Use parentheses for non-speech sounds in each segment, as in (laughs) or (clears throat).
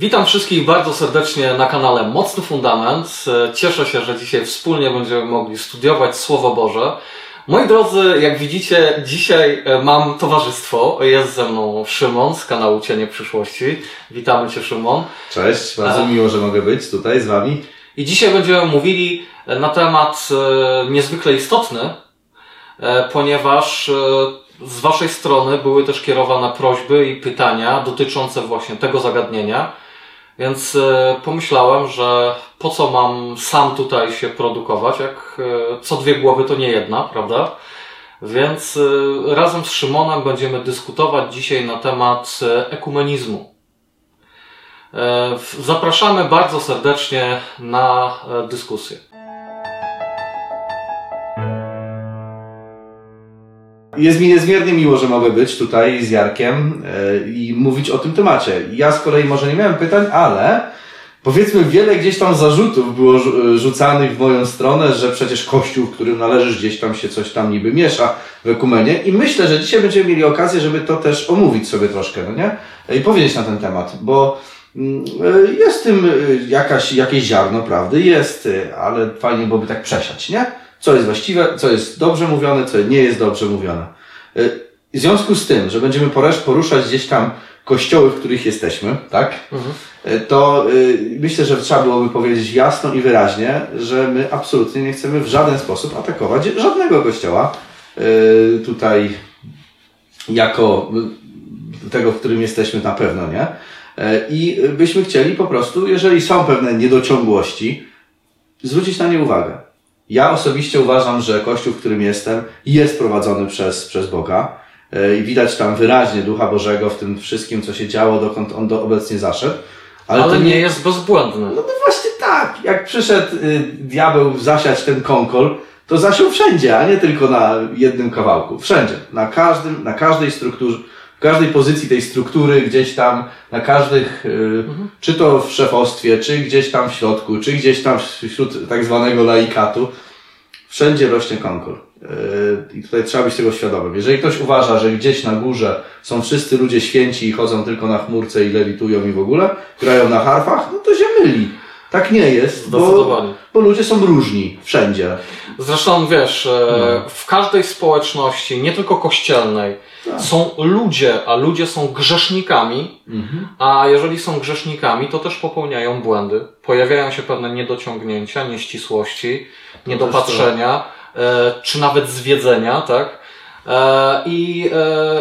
Witam wszystkich bardzo serdecznie na kanale Mocny Fundament. Cieszę się, że dzisiaj wspólnie będziemy mogli studiować Słowo Boże. Moi drodzy, jak widzicie, dzisiaj e, mam towarzystwo. Jest ze mną Szymon z kanału Cienie Przyszłości. Witamy Cię, Szymon. Cześć, bardzo miło, że mogę być tutaj z Wami. I dzisiaj będziemy mówili na temat e, niezwykle istotny, e, ponieważ z Waszej strony były też kierowane prośby i pytania dotyczące właśnie tego zagadnienia. Więc e, pomyślałem, że po co mam sam tutaj się produkować, jak e, co dwie głowy to nie jedna, prawda? Więc e, razem z Szymonem będziemy dyskutować dzisiaj na temat ekumenizmu. Zapraszamy bardzo serdecznie na dyskusję. Jest mi niezmiernie miło, że mogę być tutaj z Jarkiem e, i mówić o tym temacie. Ja z kolei może nie miałem pytań, ale powiedzmy wiele gdzieś tam zarzutów było rzucanych w moją stronę, że przecież kościół, w którym należysz, gdzieś tam się coś tam niby miesza w ekumenie i myślę, że dzisiaj będziemy mieli okazję, żeby to też omówić sobie troszkę, no nie? I powiedzieć na ten temat, bo mm, e, jest tym e, jakaś, jakieś ziarno prawdy, jest, ale fajnie byłoby tak przesiać, nie? Co jest właściwe, co jest dobrze mówione, co nie jest dobrze mówione. Y, w związku z tym, że będziemy poruszać gdzieś tam kościoły, w których jesteśmy, tak? Mhm. Y, to y, myślę, że trzeba byłoby powiedzieć jasno i wyraźnie, że my absolutnie nie chcemy w żaden sposób atakować żadnego kościoła tutaj jako tego, w którym jesteśmy na pewno nie. I byśmy chcieli po prostu, jeżeli są pewne niedociągłości, zwrócić na nie uwagę. Ja osobiście uważam, że kościół, w którym jestem, jest prowadzony przez, przez Boga. E, I widać tam wyraźnie Ducha Bożego w tym wszystkim, co się działo, dokąd on do obecnie zaszedł. Ale, Ale nie, nie jest bezbłędny. No, no właśnie tak. Jak przyszedł y, diabeł zasiać ten konkol, to zasiął wszędzie, a nie tylko na jednym kawałku. Wszędzie. Na każdym, na każdej strukturze, w każdej pozycji tej struktury, gdzieś tam, na każdych, y, mhm. czy to w szefostwie, czy gdzieś tam w środku, czy gdzieś tam wśród tak zwanego laikatu, wszędzie rośnie konkol. Y, I tutaj trzeba być tego świadomym. Jeżeli ktoś uważa, że gdzieś na górze są wszyscy ludzie święci i chodzą tylko na chmurce i lewitują i w ogóle, grają na harfach, no to się myli. Tak nie jest, bo, bo ludzie są różni wszędzie. Zresztą wiesz, e, no. w każdej społeczności, nie tylko kościelnej, tak. są ludzie, a ludzie są grzesznikami, mhm. a jeżeli są grzesznikami, to też popełniają błędy. Pojawiają się pewne niedociągnięcia, nieścisłości, niedopatrzenia, e, czy nawet zwiedzenia, tak? E, I,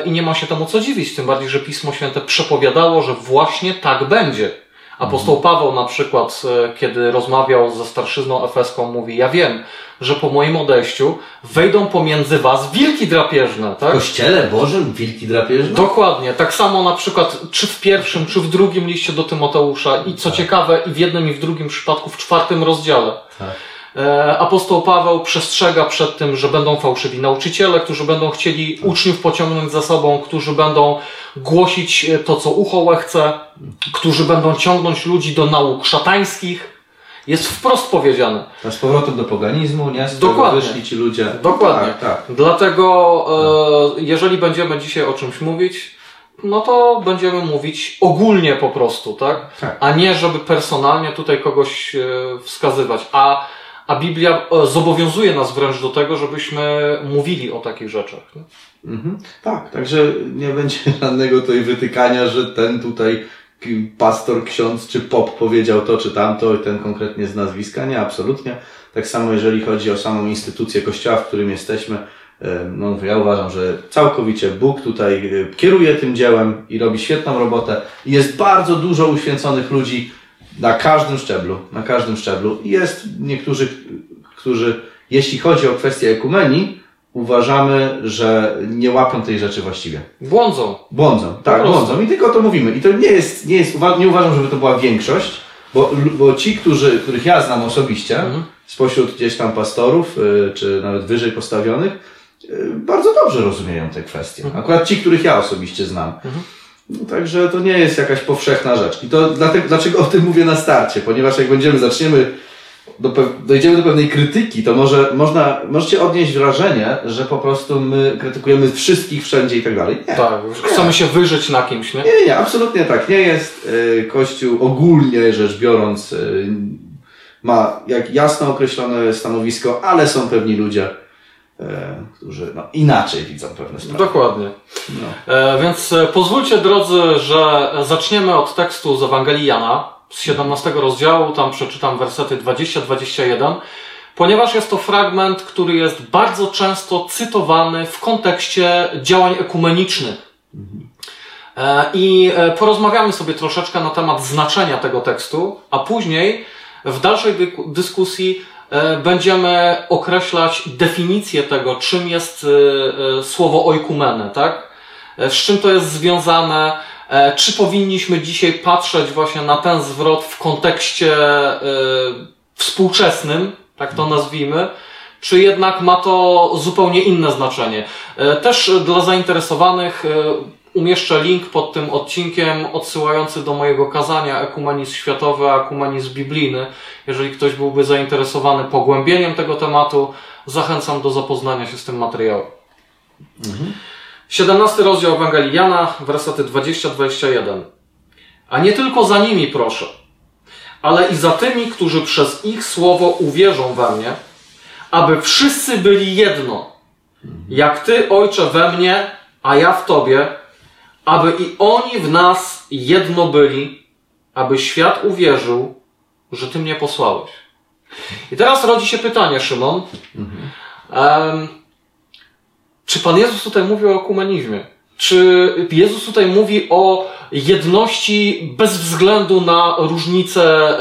I nie ma się temu co dziwić, tym bardziej, że Pismo Święte przepowiadało, że właśnie tak będzie. Apostoł Paweł na przykład, e, kiedy rozmawiał ze starszyzną efeską, mówi, ja wiem, że po moim odejściu wejdą pomiędzy was wilki drapieżne, tak? W kościele Bożym wilki drapieżne? Dokładnie. Tak samo na przykład, czy w pierwszym, czy w drugim liście do Tymoteusza i co tak. ciekawe, i w jednym, i w drugim przypadku, w czwartym rozdziale. Tak. E, apostoł Paweł przestrzega przed tym, że będą fałszywi nauczyciele, którzy będą chcieli uczniów pociągnąć za sobą, którzy będą głosić e, to, co ucho chce, którzy będą ciągnąć ludzi do nauk szatańskich. Jest wprost powiedziane. A z powrotem do poganizmu, nie? Z Dokładnie. wyszli ci ludzie. Dokładnie. Tak, tak. Dlatego, e, jeżeli będziemy dzisiaj o czymś mówić, no to będziemy mówić ogólnie po prostu, tak? tak? A nie, żeby personalnie tutaj kogoś e, wskazywać. A a Biblia e, zobowiązuje nas wręcz do tego, żebyśmy mówili o takich rzeczach. Mhm. Tak, także nie będzie (laughs) żadnego tutaj wytykania, że ten tutaj pastor, ksiądz czy pop powiedział to czy tamto i ten konkretnie z nazwiska. Nie, absolutnie. Tak samo jeżeli chodzi o samą instytucję kościoła, w którym jesteśmy, e, no ja uważam, że całkowicie Bóg tutaj e, kieruje tym dziełem i robi świetną robotę. Jest bardzo dużo uświęconych ludzi, na każdym szczeblu, na każdym szczeblu. Jest niektórzy, którzy, jeśli chodzi o kwestię ekumenii, uważamy, że nie łapią tej rzeczy właściwie. Błądzą. Błądzą, tak, błądzą. I tylko to mówimy. I to nie jest, nie jest, nie uważam, żeby to była większość, bo, bo ci, którzy, których ja znam osobiście, mhm. spośród gdzieś tam pastorów, y, czy nawet wyżej postawionych, y, bardzo dobrze rozumieją te kwestie. Mhm. Akurat ci, których ja osobiście znam. Mhm. No, także to nie jest jakaś powszechna rzecz. I to dlatego, dlaczego o tym mówię na starcie, ponieważ jak będziemy, zaczniemy do dojdziemy do pewnej krytyki, to może można, możecie odnieść wrażenie, że po prostu my krytykujemy wszystkich wszędzie i tak dalej. Nie. Tak, chcemy się wyżyć na kimś, nie? Nie, nie, absolutnie tak. Nie jest y, Kościół ogólnie rzecz biorąc y, ma jak jasno określone stanowisko, ale są pewni ludzie, e, którzy no, inaczej widzą pewne sprawy. Dokładnie. No. E, więc e, pozwólcie drodzy, że zaczniemy od tekstu z Ewangelii Jana z 17 rozdziału, tam przeczytam wersety 20-21, ponieważ jest to fragment, który jest bardzo często cytowany w kontekście działań ekumenicznych. E, I e, porozmawiamy sobie troszeczkę na temat znaczenia tego tekstu, a później w dalszej dyskusji e, będziemy określać definicję tego, czym jest e, e, słowo oikumene, tak? Z czym to jest związane, czy powinniśmy dzisiaj patrzeć właśnie na ten zwrot w kontekście współczesnym, tak to nazwijmy, czy jednak ma to zupełnie inne znaczenie. Też dla zainteresowanych Umieszczę link pod tym odcinkiem odsyłający do mojego kazania Ekumenizm Światowy, Ekumenizm Biblijny. Jeżeli ktoś byłby zainteresowany pogłębieniem tego tematu, zachęcam do zapoznania się z tym materiałem. Mhm. 17 rozdział Ewangelii Jana, wersety 20-21. A nie tylko za nimi proszę, ale i za tymi, którzy przez ich słowo uwierzą we mnie, aby wszyscy byli jedno, jak Ty, Ojcze, we mnie, a ja w Tobie, aby i oni w nas jedno byli, aby świat uwierzył, że Ty mnie posłałeś. I teraz rodzi się pytanie, Szymon. Mhm. Um, czy Pan Jezus tutaj mówi o ekumenizmie? Czy Jezus tutaj mówi o jedności bez względu na różnice e,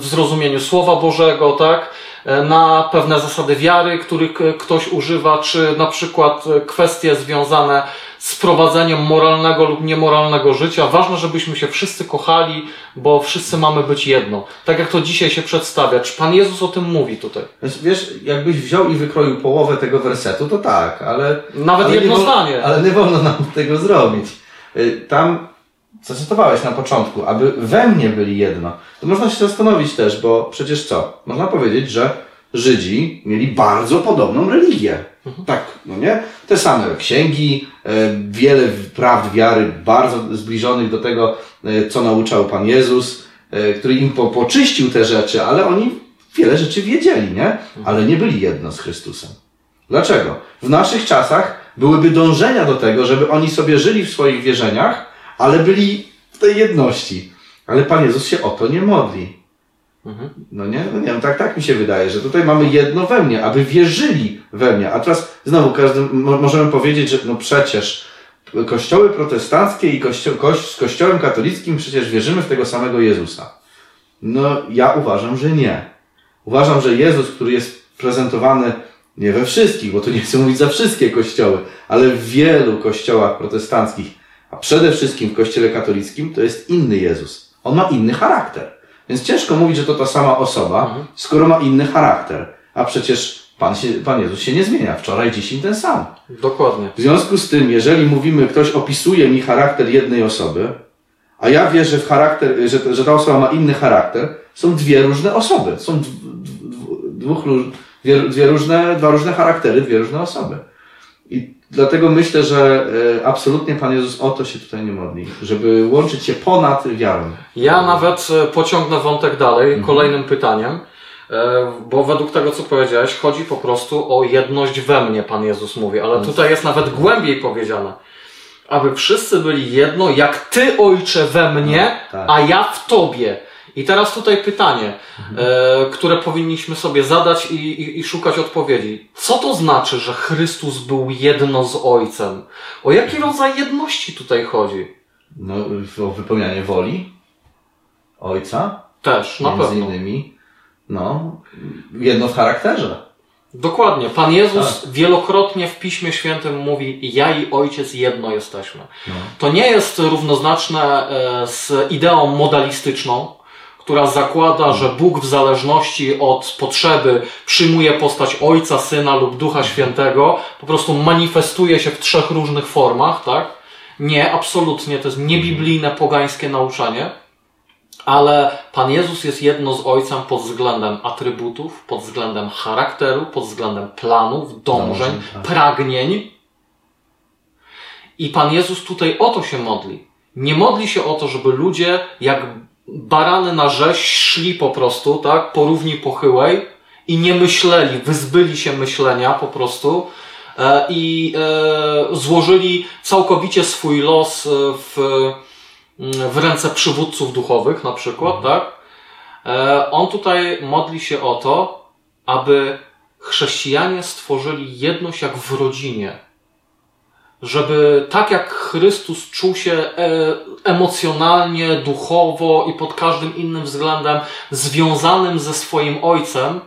w zrozumieniu Słowa Bożego, tak? E, na pewne zasady wiary, których ktoś używa, czy na przykład kwestie związane z prowadzeniem moralnego lub niemoralnego życia. Ważne, żebyśmy się wszyscy kochali, bo wszyscy mamy być jedno. Tak jak to dzisiaj się przedstawia. Czy Pan Jezus o tym mówi tutaj? Wiesz, jakbyś wziął i wykroił połowę tego wersetu, to tak, ale... Nawet ale jedno zdanie. Ale nie wolno nam tego zrobić. Y, tam zacytowałeś na początku, aby we mnie byli jedno. To można się zastanowić też, bo przecież co? Można powiedzieć, że Żydzi mieli bardzo podobną religię. Mhm. Tak, no nie? Te same księgi, e, wiele prawd wiary bardzo zbliżonych do tego, e, co nauczał Pan Jezus, e, który im po, poczyścił te rzeczy, ale oni wiele rzeczy wiedzieli, nie? Mhm. Ale nie byli jedno z Chrystusem. Dlaczego? W naszych czasach byłyby dążenia do tego, żeby oni sobie żyli w swoich wierzeniach, ale byli w tej jedności. Ale Pan Jezus się o to nie modli. Mhm. No nie, no nie wiem, tak, tak mi się wydaje, że tutaj mamy jedno we mnie, aby wierzyli we mnie. A teraz znowu każdy, możemy powiedzieć, że no przecież kościoły protestanckie i kościo, kości, z kościołem katolickim przecież wierzymy w tego samego Jezusa. No ja uważam, że nie. Uważam, że Jezus, który jest prezentowany nie we wszystkich, bo tu nie chcę mówić za wszystkie kościoły, ale w wielu kościołach protestanckich, a przede wszystkim w kościele katolickim, to jest inny Jezus. On ma inny charakter. Więc ciężko mówić, że to ta sama osoba, mhm. skoro ma inny charakter. A przecież Pan, się, Pan Jezus się nie zmienia. Wczoraj, dziś ten sam. Dokładnie. W związku z tym, jeżeli mówimy, ktoś opisuje mi charakter jednej osoby, a ja wierzę w charakter, że, że ta osoba ma inny charakter, są dwie różne osoby. Są dwóch, dwie, dwie różne, dwa różne charaktery, dwie różne osoby. Dlatego myślę, że e, absolutnie Pan Jezus o to się tutaj nie modli, żeby łączyć się ponad wiarą. Ja nawet e, pociągnę wątek dalej, mhm. kolejnym pytaniem, e, bo według tego, co powiedziałeś, chodzi po prostu o jedność we mnie, Pan Jezus mówi, ale mhm. tutaj jest nawet głębiej powiedziane. Aby wszyscy byli jedno, jak Ty, Ojcze, we mnie, no, tak. a ja w Tobie. I teraz tutaj pytanie, mhm. e, które powinniśmy sobie zadać i, i, i, szukać odpowiedzi. Co to znaczy, że Chrystus był jedno z Ojcem? O jaki rodzaj jedności tutaj chodzi? No, o wypełnianie woli Ojca. Też, na między pewno. innymi. No, jedno w charakterze. Dokładnie. Pan Jezus tak. wielokrotnie w Piśmie Świętym mówi: Ja i Ojciec jedno jesteśmy. No. To nie jest równoznaczne e, z ideą modalistyczną, która zakłada, że Bóg w zależności od potrzeby przyjmuje postać Ojca, Syna lub Ducha Świętego, po prostu manifestuje się w trzech różnych formach, tak? Nie, absolutnie, to jest niebiblijne, pogańskie nauczanie. Ale Pan Jezus jest jedno z Ojcem pod względem atrybutów, pod względem charakteru, pod względem planów, dążeń, tak. pragnień. I Pan Jezus tutaj o to się modli. Nie modli się o to, żeby ludzie jak barany na rzeź szli po prostu, tak, po równi pochyłej i nie myśleli, wyzbyli się myślenia po prostu e, i e, złożyli całkowicie swój los e, w, w ręce przywódców duchowych na przykład, mhm. tak? On tutaj modli się o to, aby chrześcijanie stworzyli jedność jak w rodzinie żeby tak jak Chrystus czuł się e, emocjonalnie, duchowo i pod każdym innym względem związanym ze swoim Ojcem,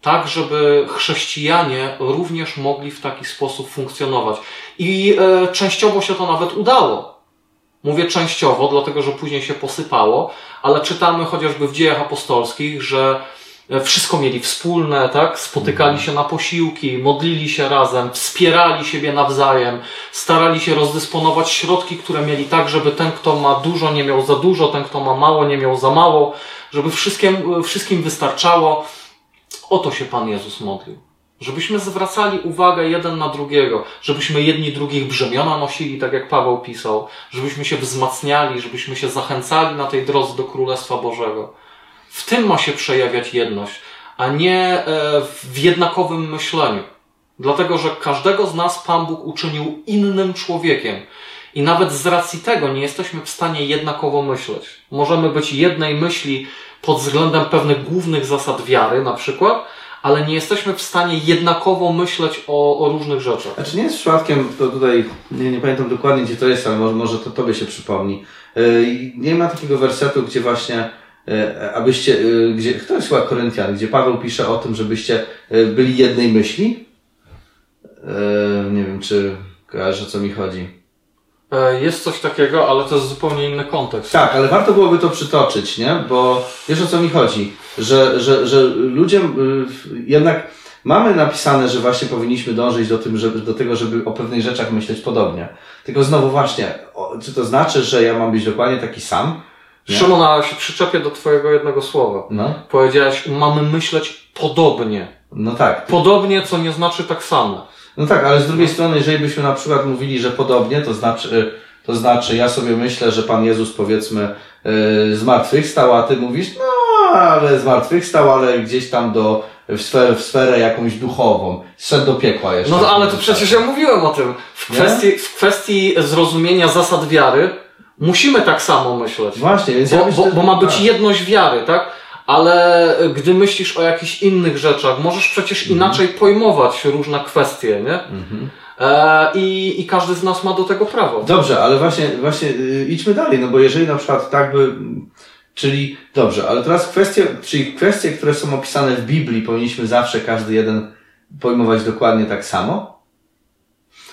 tak żeby chrześcijanie również mogli w taki sposób funkcjonować. I e, częściowo się to nawet udało. Mówię częściowo, dlatego że później się posypało, ale czytamy chociażby w dziejach apostolskich, że wszystko mieli wspólne, tak? Spotykali się na posiłki, modlili się razem, wspierali siebie nawzajem, starali się rozdysponować środki, które mieli tak, żeby ten, kto ma dużo, nie miał za dużo, ten, kto ma mało, nie miał za mało, żeby wszystkim, wszystkim wystarczało. O to się Pan Jezus modlił. Żebyśmy zwracali uwagę jeden na drugiego, żebyśmy jedni drugich brzemiona nosili, tak jak Paweł pisał, żebyśmy się wzmacniali, żebyśmy się zachęcali na tej drodze do Królestwa Bożego. W tym ma się przejawiać jedność, a nie e, w jednakowym myśleniu. Dlatego, że każdego z nas Pan Bóg uczynił innym człowiekiem. I nawet z racji tego nie jesteśmy w stanie jednakowo myśleć. Możemy być jednej myśli pod względem pewnych głównych zasad wiary, na przykład, ale nie jesteśmy w stanie jednakowo myśleć o, o różnych rzeczach. Znaczy nie jest przypadkiem, to tutaj, nie, nie pamiętam dokładnie gdzie to jest, ale może, może to Tobie się przypomni. Yy, nie ma takiego wersetu, gdzie właśnie abyście, e, gdzie, kto jest chyba Koryntian, gdzie Paweł pisze o tym, żebyście e, byli jednej myśli? Nie wiem, czy kojarzy o co mi chodzi. Jest coś takiego, ale to jest zupełnie inny kontekst. Tak, ale warto byłoby to przytoczyć, nie? Bo wiesz o co mi chodzi, że, że, że ludzie jednak mamy napisane, że właśnie powinniśmy dążyć do, tym, żeby, do tego, żeby o pewnych rzeczach myśleć podobnie. Tylko znowu właśnie, czy to znaczy, że ja mam być dokładnie taki sam? Nie? Szymon, a się przyczepię do twojego jednego słowa. No. Powiedziałeś, mamy myśleć podobnie. No tak. Podobnie, co nie znaczy tak samo. No tak, ale z drugiej strony, jeżeli byśmy na przykład mówili, że podobnie, to znaczy, to znaczy, ja sobie myślę, że Pan Jezus powiedzmy yy, zmartwychwstał, a ty mówisz, no, ale zmartwychwstał, ale gdzieś tam do, w sferę, w sferę jakąś duchową. Szedł do piekła jeszcze. No ale to przecież ja mówiłem o tym. W kwestii, w kwestii zrozumienia zasad wiary, musimy tak samo myśleć. Właśnie, więc bo, ja myślę, bo, bo ma być tak. jedność wiary, tak? Ale gdy myślisz o jakichś innych rzeczach, możesz przecież mhm. inaczej pojmować różne kwestie, nie? Mhm. E, i, I każdy z nas ma do tego prawo. Dobrze, ale właśnie, właśnie yy, idźmy dalej, no bo jeżeli na przykład tak by, czyli, dobrze, ale teraz kwestie, czyli kwestie, które są opisane w Biblii, powinniśmy zawsze każdy jeden pojmować dokładnie tak samo?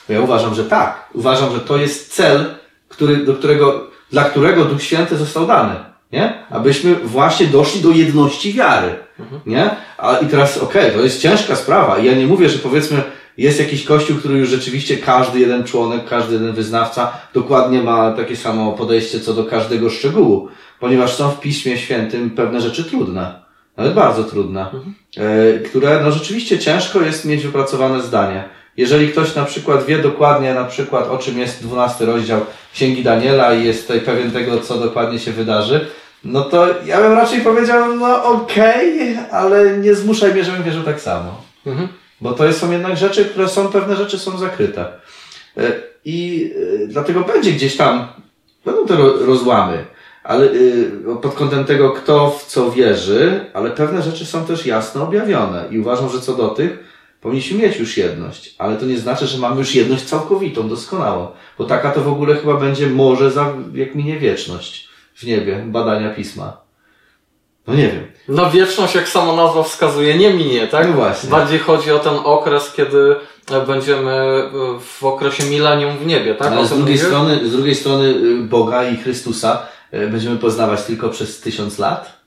Ja uważam, że tak. Uważam, że to jest cel który, do którego, dla którego Duch Święty został dany. Nie? Abyśmy właśnie doszli do jedności wiary. Mhm. Nie? A, I teraz, okej, okay, to jest ciężka sprawa. I ja nie mówię, że powiedzmy, jest jakiś kościół, który już rzeczywiście każdy jeden członek, każdy jeden wyznawca dokładnie ma takie samo podejście co do każdego szczegółu, ponieważ są w Piśmie Świętym pewne rzeczy trudne, nawet bardzo trudne, mhm. e, które no rzeczywiście ciężko jest mieć wypracowane zdanie. Jeżeli ktoś na przykład wie dokładnie na przykład o czym jest dwunasty rozdział Księgi Daniela i jest tutaj pewien tego, co dokładnie się wydarzy, no to ja bym raczej powiedział, no okej, okay, ale nie zmuszaj mnie, żebym wierzył tak samo. Mhm. Bo to są jednak rzeczy, które są, pewne rzeczy są zakryte. E, I e, dlatego będzie gdzieś tam, będą te rozłamy, ale e, pod kątem tego, kto w co wierzy, ale pewne rzeczy są też jasno objawione. I uważam, że co do tych, Powinniśmy mieć już jedność, ale to nie znaczy, że mamy już jedność całkowitą, doskonałą. Bo taka to w ogóle chyba będzie może za, jak minie wieczność w niebie, badania pisma. No nie wiem. No wieczność, jak sama nazwa wskazuje, nie minie, tak? No właśnie. Bardziej chodzi o ten okres, kiedy będziemy w okresie milenium w niebie, tak? Ale z drugiej, strony, z drugiej strony y, Boga i Chrystusa y, będziemy poznawać tylko przez tysiąc lat?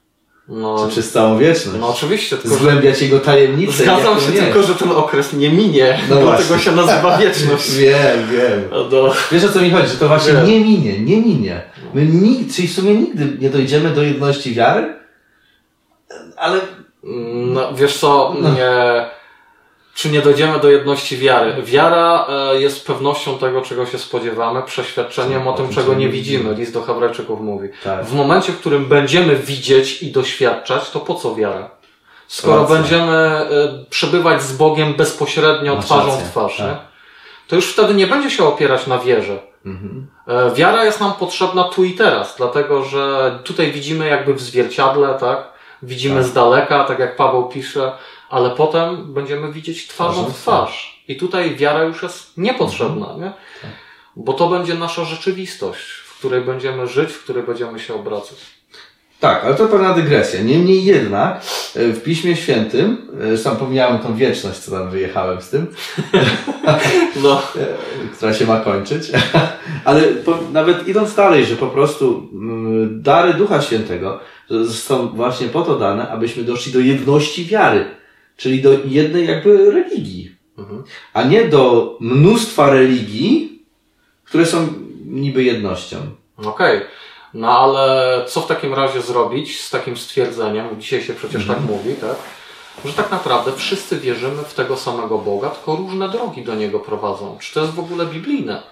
No, Czy przez całą wieczność? No oczywiście. Tylko, Zgłębiać jego tajemnice. Zgadzam się tylko, że ten okres nie minie. No dlatego się nazywa wieczność. (laughs) wiem, wiem. No do... Wiesz o co mi chodzi? Że to właśnie wiem. nie minie, nie minie. My nigdy, czyli w sumie nigdy nie dojdziemy do jedności wiary, ale... No, wiesz co, nie... Czy nie dojdziemy do jedności wiary? Wiara e, jest pewnością tego, czego się spodziewamy, przeświadczeniem o tym, czego nie widzimy. List do Hebrajczyków mówi. Tak. W momencie, w którym będziemy widzieć i doświadczać, to po co wiara? Skoro Racja. będziemy e, przebywać z Bogiem bezpośrednio, Masz twarzą w twarz, tak. to już wtedy nie będzie się opierać na wierze. Mhm. E, Wiara jest nam potrzebna tu i teraz, dlatego że tutaj widzimy jakby w zwierciadle, tak? Widzimy Tak. z daleka, tak jak Paweł pisze, ale potem będziemy widzieć twarzą w twarz. I tutaj wiara już jest niepotrzebna, Mhm. nie? Tak. Bo to będzie nasza rzeczywistość, w której będziemy żyć, w której będziemy się obracać. Tak, ale to pewna dygresja. Niemniej jednak e, w Piśmie Świętym, e, sam pomniałem tą wieczność, co tam wyjechałem z tym, (laughs) No. e, która się ma kończyć, (laughs) ale po, nawet idąc dalej, że po prostu mm, dary Ducha Świętego są właśnie po to dane, abyśmy doszli do jedności wiary, czyli do jednej jakby religii, Mhm. a nie do mnóstwa religii, które są niby jednością. Okej. No ale co w takim razie zrobić z takim stwierdzeniem, dzisiaj się przecież Mhm. tak mówi, tak? Że tak naprawdę wszyscy wierzymy w tego samego Boga, tylko różne drogi do Niego prowadzą. Czy to jest w ogóle biblijne?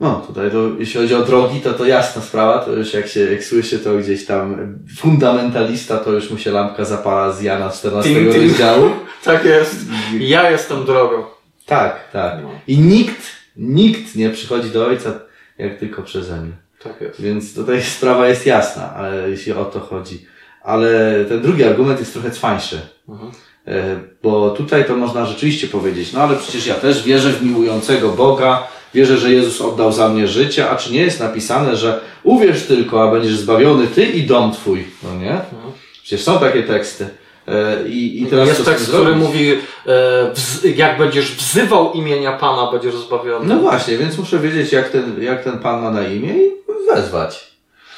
No, tutaj to, jeśli chodzi o drogi, to to jasna sprawa, to już jak się, jak słyszy to gdzieś tam fundamentalista, to już mu się lampka zapala z Jana 14 Ting, ting. rozdziału. (laughs) Tak jest. Ja jestem drogą. Tak, tak. No. I nikt, nikt nie przychodzi do Ojca, jak tylko przeze mnie. Tak jest. Więc tutaj sprawa jest jasna, ale jeśli o to chodzi. Ale ten drugi argument jest trochę cwańszy. Mhm. E, Bo tutaj to można rzeczywiście powiedzieć, no ale przecież ja też wierzę w miłującego Boga, wierzę, że Jezus oddał za mnie życie, a czy nie jest napisane, że uwierz tylko, a będziesz zbawiony ty i dom twój, no nie? Przecież są takie teksty. E, I, i teraz jest tekst, który mówi, e, jak będziesz wzywał imienia Pana, będziesz zbawiony. No właśnie, więc muszę wiedzieć, jak ten, jak ten pan ma na imię i wezwać.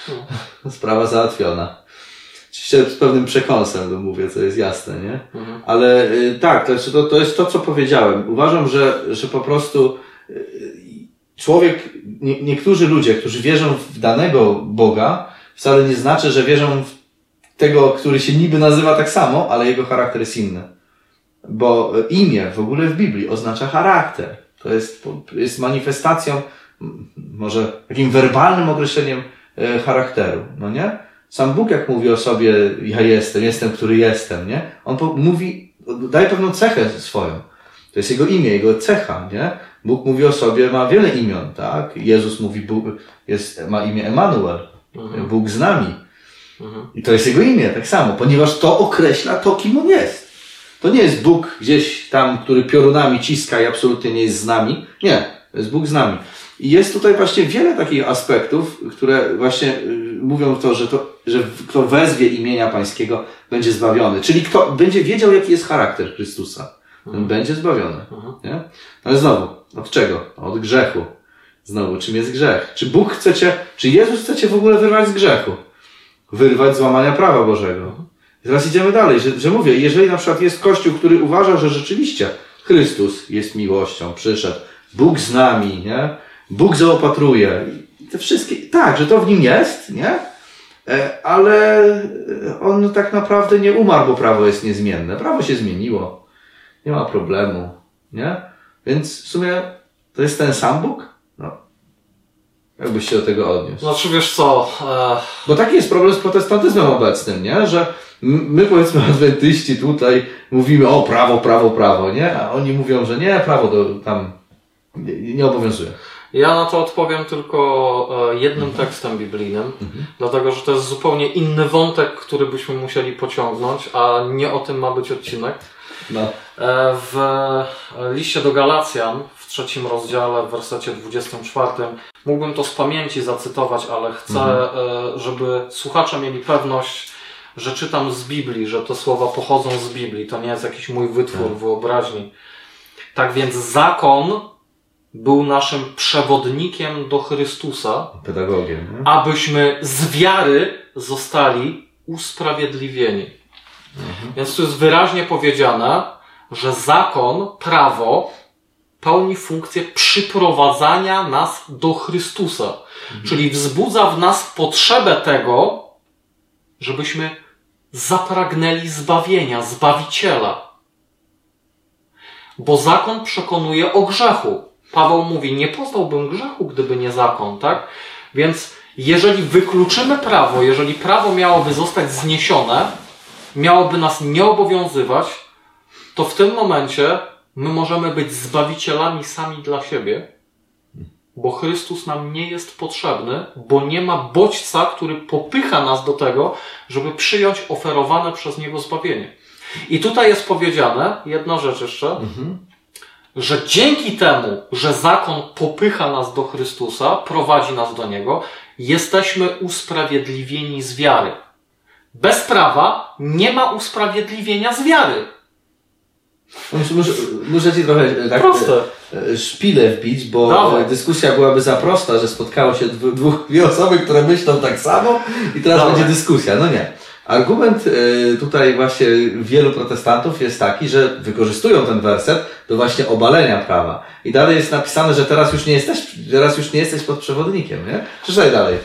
(laughs) Sprawa załatwiona. Oczywiście z pewnym przekąsem to mówię, co jest jasne, nie? Mhm. Ale y, tak, to, jest- to, to jest to, co powiedziałem. Uważam, że, że po prostu y, człowiek, nie, niektórzy ludzie, którzy wierzą w danego Boga, wcale nie znaczy, że wierzą w tego, który się niby nazywa tak samo, ale jego charakter jest inny. Bo imię w ogóle w Biblii oznacza charakter. To jest, jest manifestacją, może takim werbalnym określeniem e, charakteru, no nie? Sam Bóg jak mówi o sobie, ja jestem, jestem, który jestem, nie? On mówi, daje pewną cechę swoją. To jest jego imię, jego cecha, nie? Bóg mówi o sobie, ma wiele imion, tak? Jezus mówi, Bóg jest, ma imię Emanuel, Bóg z nami. Mhm. I to jest jego imię, tak samo, ponieważ to określa to, kim on jest. To nie jest Bóg gdzieś tam, który piorunami ciska i absolutnie nie jest z nami. Nie, to jest Bóg z nami. I jest tutaj właśnie wiele takich aspektów, które właśnie y, mówią to, że, to, że kto wezwie imienia Pańskiego, będzie zbawiony. Czyli kto będzie wiedział, jaki jest charakter Chrystusa, ten będzie zbawiony. Nie? Ale znowu, od czego? Od grzechu. Znowu, czym jest grzech? Czy Bóg chce cię, czy Jezus chce cię w ogóle wyrwać z grzechu? Wyrwać z łamania prawa Bożego. I teraz idziemy dalej, że, że mówię, jeżeli na przykład jest Kościół, który uważa, że rzeczywiście Chrystus jest miłością, przyszedł, Bóg z nami, nie? Bóg zaopatruje. Te wszystkie, tak, że to w nim jest, nie? E, Ale on tak naprawdę nie umarł, bo prawo jest niezmienne. Prawo się zmieniło. Nie ma problemu, nie? Więc w sumie to jest ten sam Bóg? No. Jakbyś się do tego odniósł. Znaczy wiesz co, e, Bo taki jest problem z protestantyzmem obecnym, nie? Że my powiedzmy (laughs) adwentyści tutaj mówimy o prawo, prawo, prawo, nie? A oni mówią, że nie, prawo do, tam nie, nie obowiązuje. ja na to odpowiem tylko e, jednym tekstem biblijnym, dlatego że to jest zupełnie inny wątek, który byśmy musieli pociągnąć, a nie o tym ma być odcinek. No. E, W liście do Galacjan, w trzecim rozdziale, w wersecie 24, mógłbym to z pamięci zacytować, ale chcę, e, żeby słuchacze mieli pewność, że czytam z Biblii, że te słowa pochodzą z Biblii, to nie jest jakiś mój wytwór wyobraźni. Tak więc zakon był naszym przewodnikiem do Chrystusa, Pedagogiem, nie? abyśmy z wiary zostali usprawiedliwieni. Więc tu jest wyraźnie powiedziane, że zakon, prawo pełni funkcję przyprowadzania nas do Chrystusa. Mhm. Czyli wzbudza w nas potrzebę tego, żebyśmy zapragnęli zbawienia, zbawiciela. Bo zakon przekonuje o grzechu. Paweł mówi, nie poznałbym grzechu, gdyby nie zakon, tak? Więc jeżeli wykluczymy prawo, jeżeli prawo miałoby zostać zniesione, miałoby nas nie obowiązywać, to w tym momencie my możemy być zbawicielami sami dla siebie, bo Chrystus nam nie jest potrzebny, bo nie ma bodźca, który popycha nas do tego, żeby przyjąć oferowane przez Niego zbawienie. I tutaj jest powiedziane, jedna rzecz jeszcze, mhm. że dzięki temu, że zakon popycha nas do Chrystusa, prowadzi nas do Niego, jesteśmy usprawiedliwieni z wiary. Bez prawa nie ma usprawiedliwienia z wiary. Muszę, muszę ci trochę e, tak Proste. E, szpilę wbić, bo Dawaj. dyskusja byłaby za prosta, że spotkało się dwóch, dwie osoby, które myślą tak samo i teraz Dawaj. będzie dyskusja. No nie. Argument e, tutaj właśnie wielu protestantów jest taki, że wykorzystują ten werset do właśnie obalenia prawa. I dalej jest napisane, że teraz już nie jesteś, teraz już nie jesteś pod przewodnikiem, nie? Przeczytaj dalej.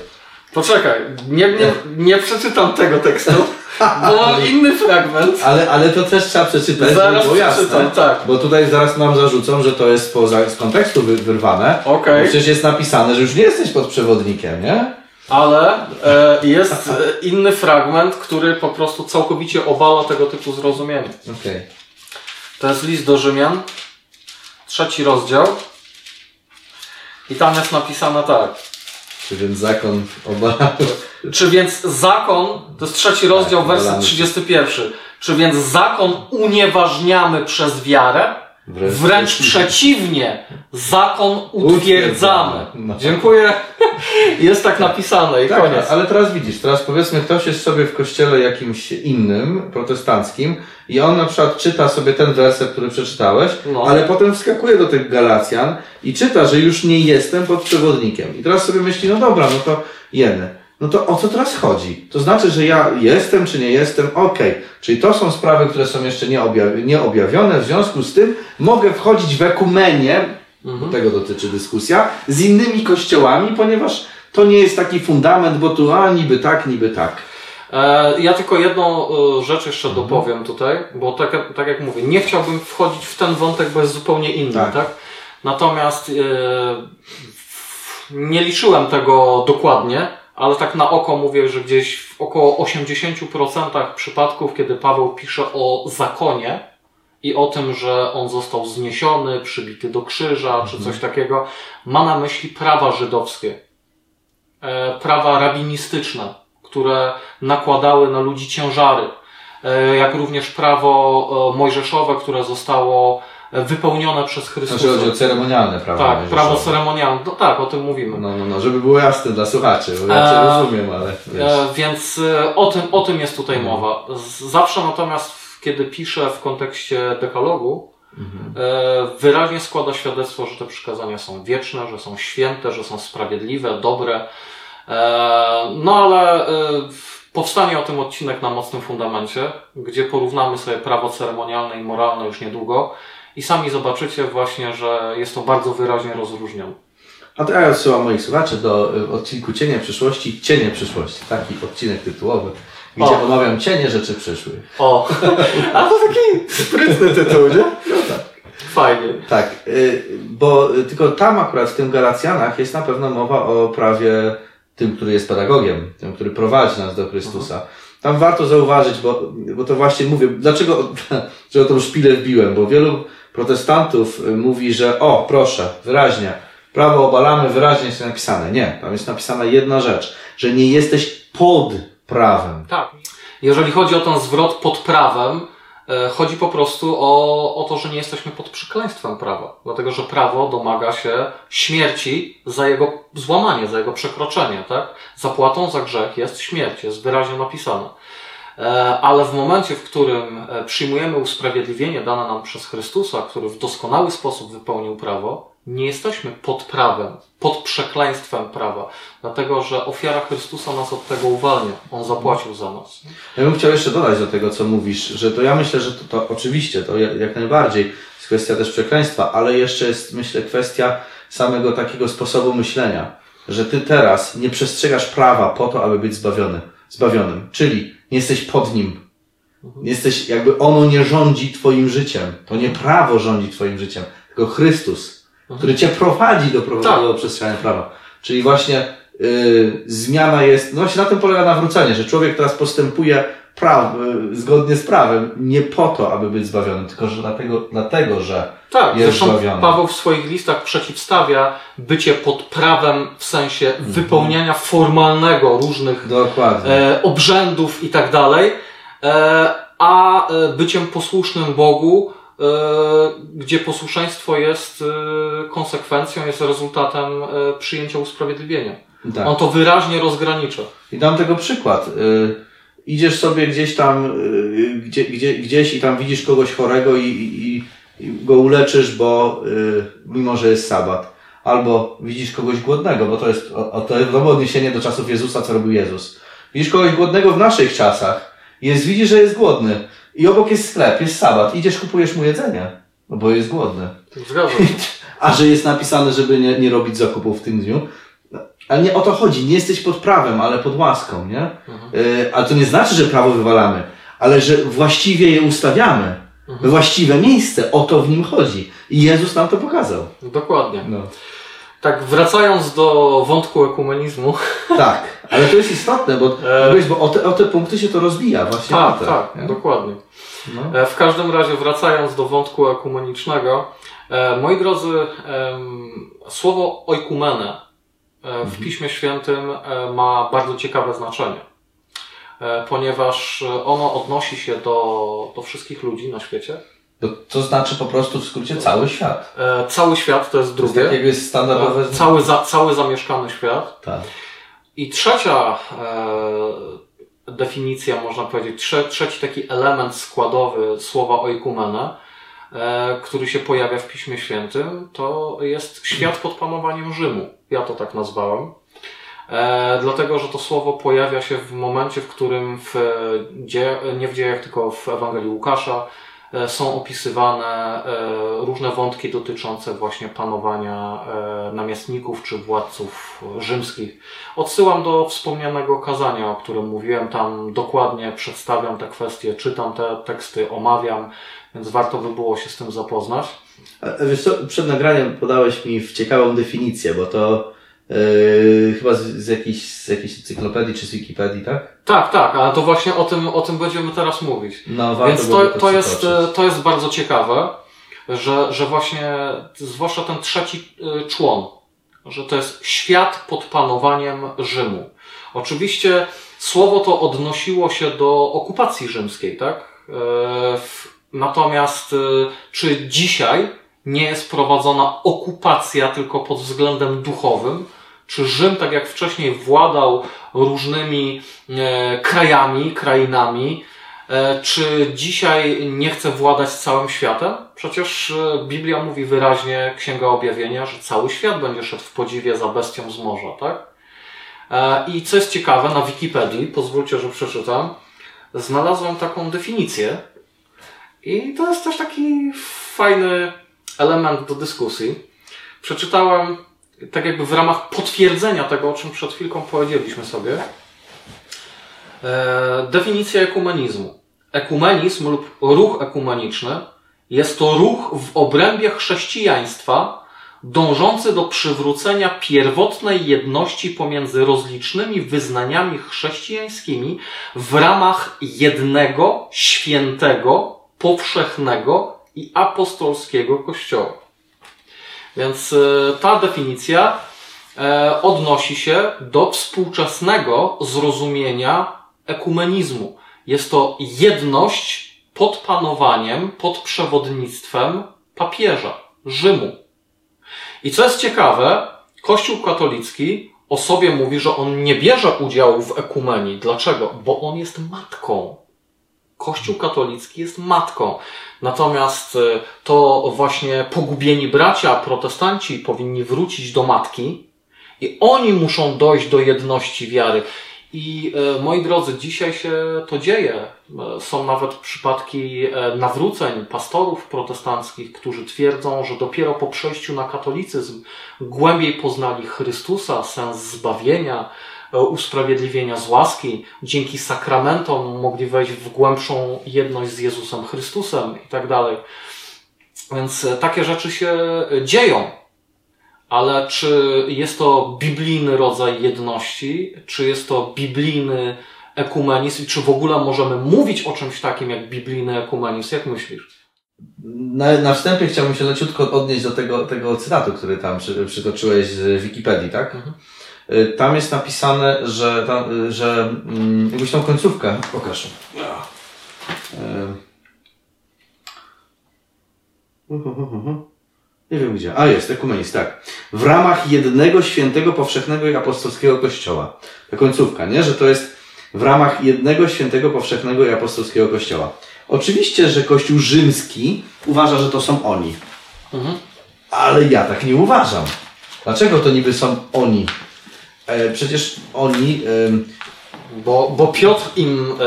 Poczekaj, nie, nie, nie przeczytam tego tekstu. (laughs) Bo inny fragment. Ale, ale to też trzeba przeczytać, zaraz było jasne. tak. Bo tutaj zaraz nam zarzucą, że to jest poza, z kontekstu wyrwane. Okej. Przecież jest napisane, że już nie jesteś pod przewodnikiem, nie? Ale e, jest e, inny fragment, który po prostu całkowicie obala tego typu zrozumienie. Okay. To jest list do Rzymian, trzeci rozdział. I tam jest napisane tak. Czy więc zakon obala? (laughs) Czy więc zakon, to jest trzeci rozdział, tak, werset 31. Czy więc zakon unieważniamy przez wiarę? Wręcz, Wręcz przeciwnie, zakon utwierdzamy. No. Dziękuję. (laughs) Jest tak napisane i tak, koniec. Ale teraz widzisz, teraz powiedzmy, ktoś jest sobie w kościele jakimś innym, protestanckim i on na przykład czyta sobie ten werset, który przeczytałeś, no. ale potem wskakuje do tych Galacjan i czyta, że już nie jestem pod przewodnikiem. I teraz sobie myśli, no dobra, no to jeny no to o co teraz chodzi? To znaczy, że ja jestem czy nie jestem, okej. Okay. Czyli to są sprawy, które są jeszcze nieobjawione, w związku z tym mogę wchodzić w ekumenię, mhm. tego dotyczy dyskusja, z innymi kościołami, ponieważ to nie jest taki fundament, bo tu a niby tak, niby tak. E, ja tylko jedną e, rzecz jeszcze mhm. dopowiem tutaj, bo tak, tak jak mówię, nie chciałbym wchodzić w ten wątek, bo jest zupełnie inny, tak? tak? Natomiast e, nie liczyłem tego dokładnie, ale tak na oko mówię, że gdzieś w około 80% przypadków, kiedy Paweł pisze o zakonie i o tym, że on został zniesiony, przybity do krzyża mhm. czy coś takiego, ma na myśli prawa żydowskie, e, prawa rabinistyczne, które nakładały na ludzi ciężary, e, jak również prawo e, mojżeszowe, które zostało wypełnione przez Chrystusa. Znaczy chodzi o ceremonialne prawo. Tak, prawo ceremonialne. No tak, o tym mówimy. No, no, no, żeby było jasne dla słuchaczy, bo ja cię e, rozumiem, ale. E, więc e, o tym, o tym jest tutaj mhm. mowa. Zawsze natomiast, kiedy piszę w kontekście dekalogu, mhm. e, wyraźnie składa świadectwo, że te przykazania są wieczne, że są święte, że są sprawiedliwe, dobre. E, no ale powstanie o tym odcinek na mocnym fundamencie, gdzie porównamy sobie prawo ceremonialne i moralne już niedługo i sami zobaczycie właśnie, że jest to bardzo wyraźnie rozróżnione. A to ja odsyłam moich słuchaczy do y, odcinku Cienie przyszłości, Cienie przyszłości, taki odcinek tytułowy, gdzie o. omawiam cienie rzeczy przyszłych. O, (laughs) a to taki sprytny tytuł, nie? No tak. Fajnie. Tak, y, bo tylko tam akurat w tym Galacjanach jest na pewno mowa o prawie tym, który jest pedagogiem, tym, który prowadzi nas do Chrystusa. Mhm. Tam warto zauważyć, bo, bo to właśnie mówię, dlaczego, (laughs) że o tą szpilę wbiłem, bo wielu protestantów y, mówi, że o, proszę, wyraźnie, prawo obalamy, wyraźnie jest napisane. Nie, tam jest napisana jedna rzecz, że nie jesteś pod prawem. Tak. Jeżeli chodzi o ten zwrot pod prawem, e, chodzi po prostu o, o to, że nie jesteśmy pod przekleństwem prawa. Dlatego, że prawo domaga się śmierci za jego złamanie, za jego przekroczenie, tak? Zapłatą za grzech jest śmierć, jest wyraźnie napisane. E, ale w momencie, w którym e, przyjmujemy usprawiedliwienie dane nam przez Chrystusa, który w doskonały sposób wypełnił prawo, nie jesteśmy pod prawem, pod przekleństwem prawa, dlatego że ofiara Chrystusa nas od tego uwalnia. On zapłacił za nas. Ja bym chciał jeszcze dodać do tego, co mówisz, że to ja myślę, że to, to oczywiście, to jak najbardziej jest kwestia też przekleństwa, ale jeszcze jest, myślę, kwestia samego takiego sposobu myślenia, że ty teraz nie przestrzegasz prawa po to, aby być zbawiony, zbawionym, czyli nie jesteś pod nim. Jesteś, jakby ono nie rządzi twoim życiem. To nie prawo rządzi twoim życiem, tylko Chrystus który cię prowadzi do, tak. do przestrzegania prawa. Czyli właśnie yy, zmiana jest, no właśnie na tym polega nawrócenie, że człowiek teraz postępuje praw, yy, zgodnie z prawem, nie po to, aby być zbawionym, tylko że dlatego, dlatego że tak, jest zresztą zbawiony. Paweł w swoich listach przeciwstawia bycie pod prawem w sensie mhm. wypełniania formalnego różnych e, obrzędów i tak dalej, e, a e, byciem posłusznym Bogu E, gdzie posłuszeństwo jest e, konsekwencją, jest rezultatem e, przyjęcia usprawiedliwienia. Tak. On to wyraźnie rozgranicza. I dam tego przykład. Idziesz sobie gdzieś tam, gdzie, gdzie, gdzieś i tam widzisz kogoś chorego i, i, i go uleczysz, bo mimo, że jest sabat. Albo widzisz kogoś głodnego, bo to jest o, to odniesienie do czasów Jezusa, co robił Jezus. Widzisz kogoś głodnego w naszych czasach. Jest, widzisz, że jest głodny i obok jest sklep, jest sabat. Idziesz, kupujesz mu jedzenie, no bo jest głodny. Zgadzam (laughs) A że jest napisane, żeby nie, nie robić zakupów w tym dniu. Ale nie o to chodzi. Nie jesteś pod prawem, ale pod łaską, nie? Mhm. Y, ale to nie znaczy, że prawo wywalamy, ale że właściwie je ustawiamy. Mhm. Właściwe miejsce. O to w nim chodzi. I Jezus nam to pokazał. Dokładnie. No. Tak, wracając do wątku ekumenizmu. (laughs) Tak, ale to jest istotne, bo, e... bo o, te, o te punkty się to rozbija właśnie. Tak, te, tak, nie? dokładnie. No. E, w każdym razie, wracając do wątku ekumenicznego, e, moi drodzy, słowo oikumene w mhm. Piśmie Świętym ma bardzo ciekawe znaczenie, ponieważ ono odnosi się do, do wszystkich ludzi na świecie to, to znaczy po prostu w skrócie cały świat. E, cały świat to jest drugie. To jest jest standardowe. E, cały, za, cały zamieszkany świat. Tak. I trzecia e, definicja, można powiedzieć, trze, trzeci taki element składowy słowa oikumena, e, który się pojawia w Piśmie Świętym, to jest świat pod panowaniem Rzymu. Ja to tak nazwałem. E, dlatego, że to słowo pojawia się w momencie, w którym w dzie, nie w dziejach, tylko w Ewangelii Łukasza E, są opisywane e, różne wątki dotyczące właśnie panowania e, namiestników czy władców rzymskich. Odsyłam do wspomnianego kazania, o którym mówiłem, tam dokładnie przedstawiam te kwestie, czytam te teksty, omawiam, więc warto by było się z tym zapoznać. A wiesz co, przed nagraniem podałeś mi w ciekawą definicję, bo to Yy, chyba z, z, jakiejś, z jakiejś encyklopedii czy z Wikipedii, tak? Tak, tak, ale to właśnie o tym, o tym będziemy teraz mówić. No, Więc to, to, to jest, to jest bardzo ciekawe, że, że właśnie, zwłaszcza ten trzeci y, człon, że to jest świat pod panowaniem Rzymu. Oczywiście słowo to odnosiło się do okupacji rzymskiej, tak? Yy, natomiast y, czy dzisiaj nie jest prowadzona okupacja tylko pod względem duchowym, czy Rzym, tak jak wcześniej, władał różnymi e, krajami, krainami? E, czy dzisiaj nie chce władać całym światem? Przecież e, Biblia mówi wyraźnie, Księga Objawienia, że cały świat będzie szedł w podziwie za bestią z morza, tak? I co jest ciekawe, na Wikipedii, pozwólcie, że przeczytam, znalazłem taką definicję. I to jest też taki fajny element do dyskusji. Przeczytałem tak jakby w ramach potwierdzenia tego, o czym przed chwilką powiedzieliśmy sobie, e, definicja ekumenizmu. Ekumenizm lub ruch ekumeniczny jest to ruch w obrębie chrześcijaństwa dążący do przywrócenia pierwotnej jedności pomiędzy rozlicznymi wyznaniami chrześcijańskimi w ramach jednego, świętego, powszechnego i apostolskiego Kościoła. Więc e, ta definicja e, odnosi się do współczesnego zrozumienia ekumenizmu. Jest to jedność pod panowaniem, pod przewodnictwem papieża, Rzymu. I co jest ciekawe, Kościół katolicki o sobie mówi, że on nie bierze udziału w ekumenii. Dlaczego? Bo on jest matką Kościół katolicki jest matką. Natomiast e, to właśnie pogubieni bracia protestanci powinni wrócić do matki i oni muszą dojść do jedności wiary. I e, moi drodzy, dzisiaj się to dzieje. E, są nawet przypadki nawróceń pastorów protestanckich, którzy twierdzą, że dopiero po przejściu na katolicyzm głębiej poznali Chrystusa, sens zbawienia, usprawiedliwienia z łaski, dzięki sakramentom mogli wejść w głębszą jedność z Jezusem Chrystusem i tak dalej. Więc e, takie rzeczy się dzieją. Ale czy jest to biblijny rodzaj jedności, czy jest to biblijny ekumenizm, czy w ogóle możemy mówić o czymś takim jak biblijny ekumenizm? Jak myślisz? Na, na wstępie chciałbym się leciutko odnieść do tego, tego cytatu, który tam przy, przytoczyłeś z Wikipedii, tak? Mhm. Y, tam jest napisane, że, tam, y, że mm, jakbyś tą końcówkę pokażę. Nie wiem gdzie. A jest, ekumenizm, tak. W ramach jednego świętego, powszechnego i apostolskiego kościoła. Ta końcówka, nie? Że to jest w ramach jednego świętego, powszechnego i apostolskiego kościoła. Oczywiście, że Kościół rzymski uważa, że to są oni. Mhm. Ale ja tak nie uważam. Dlaczego to niby są oni? E, przecież oni... Bo, bo Piotr im... E,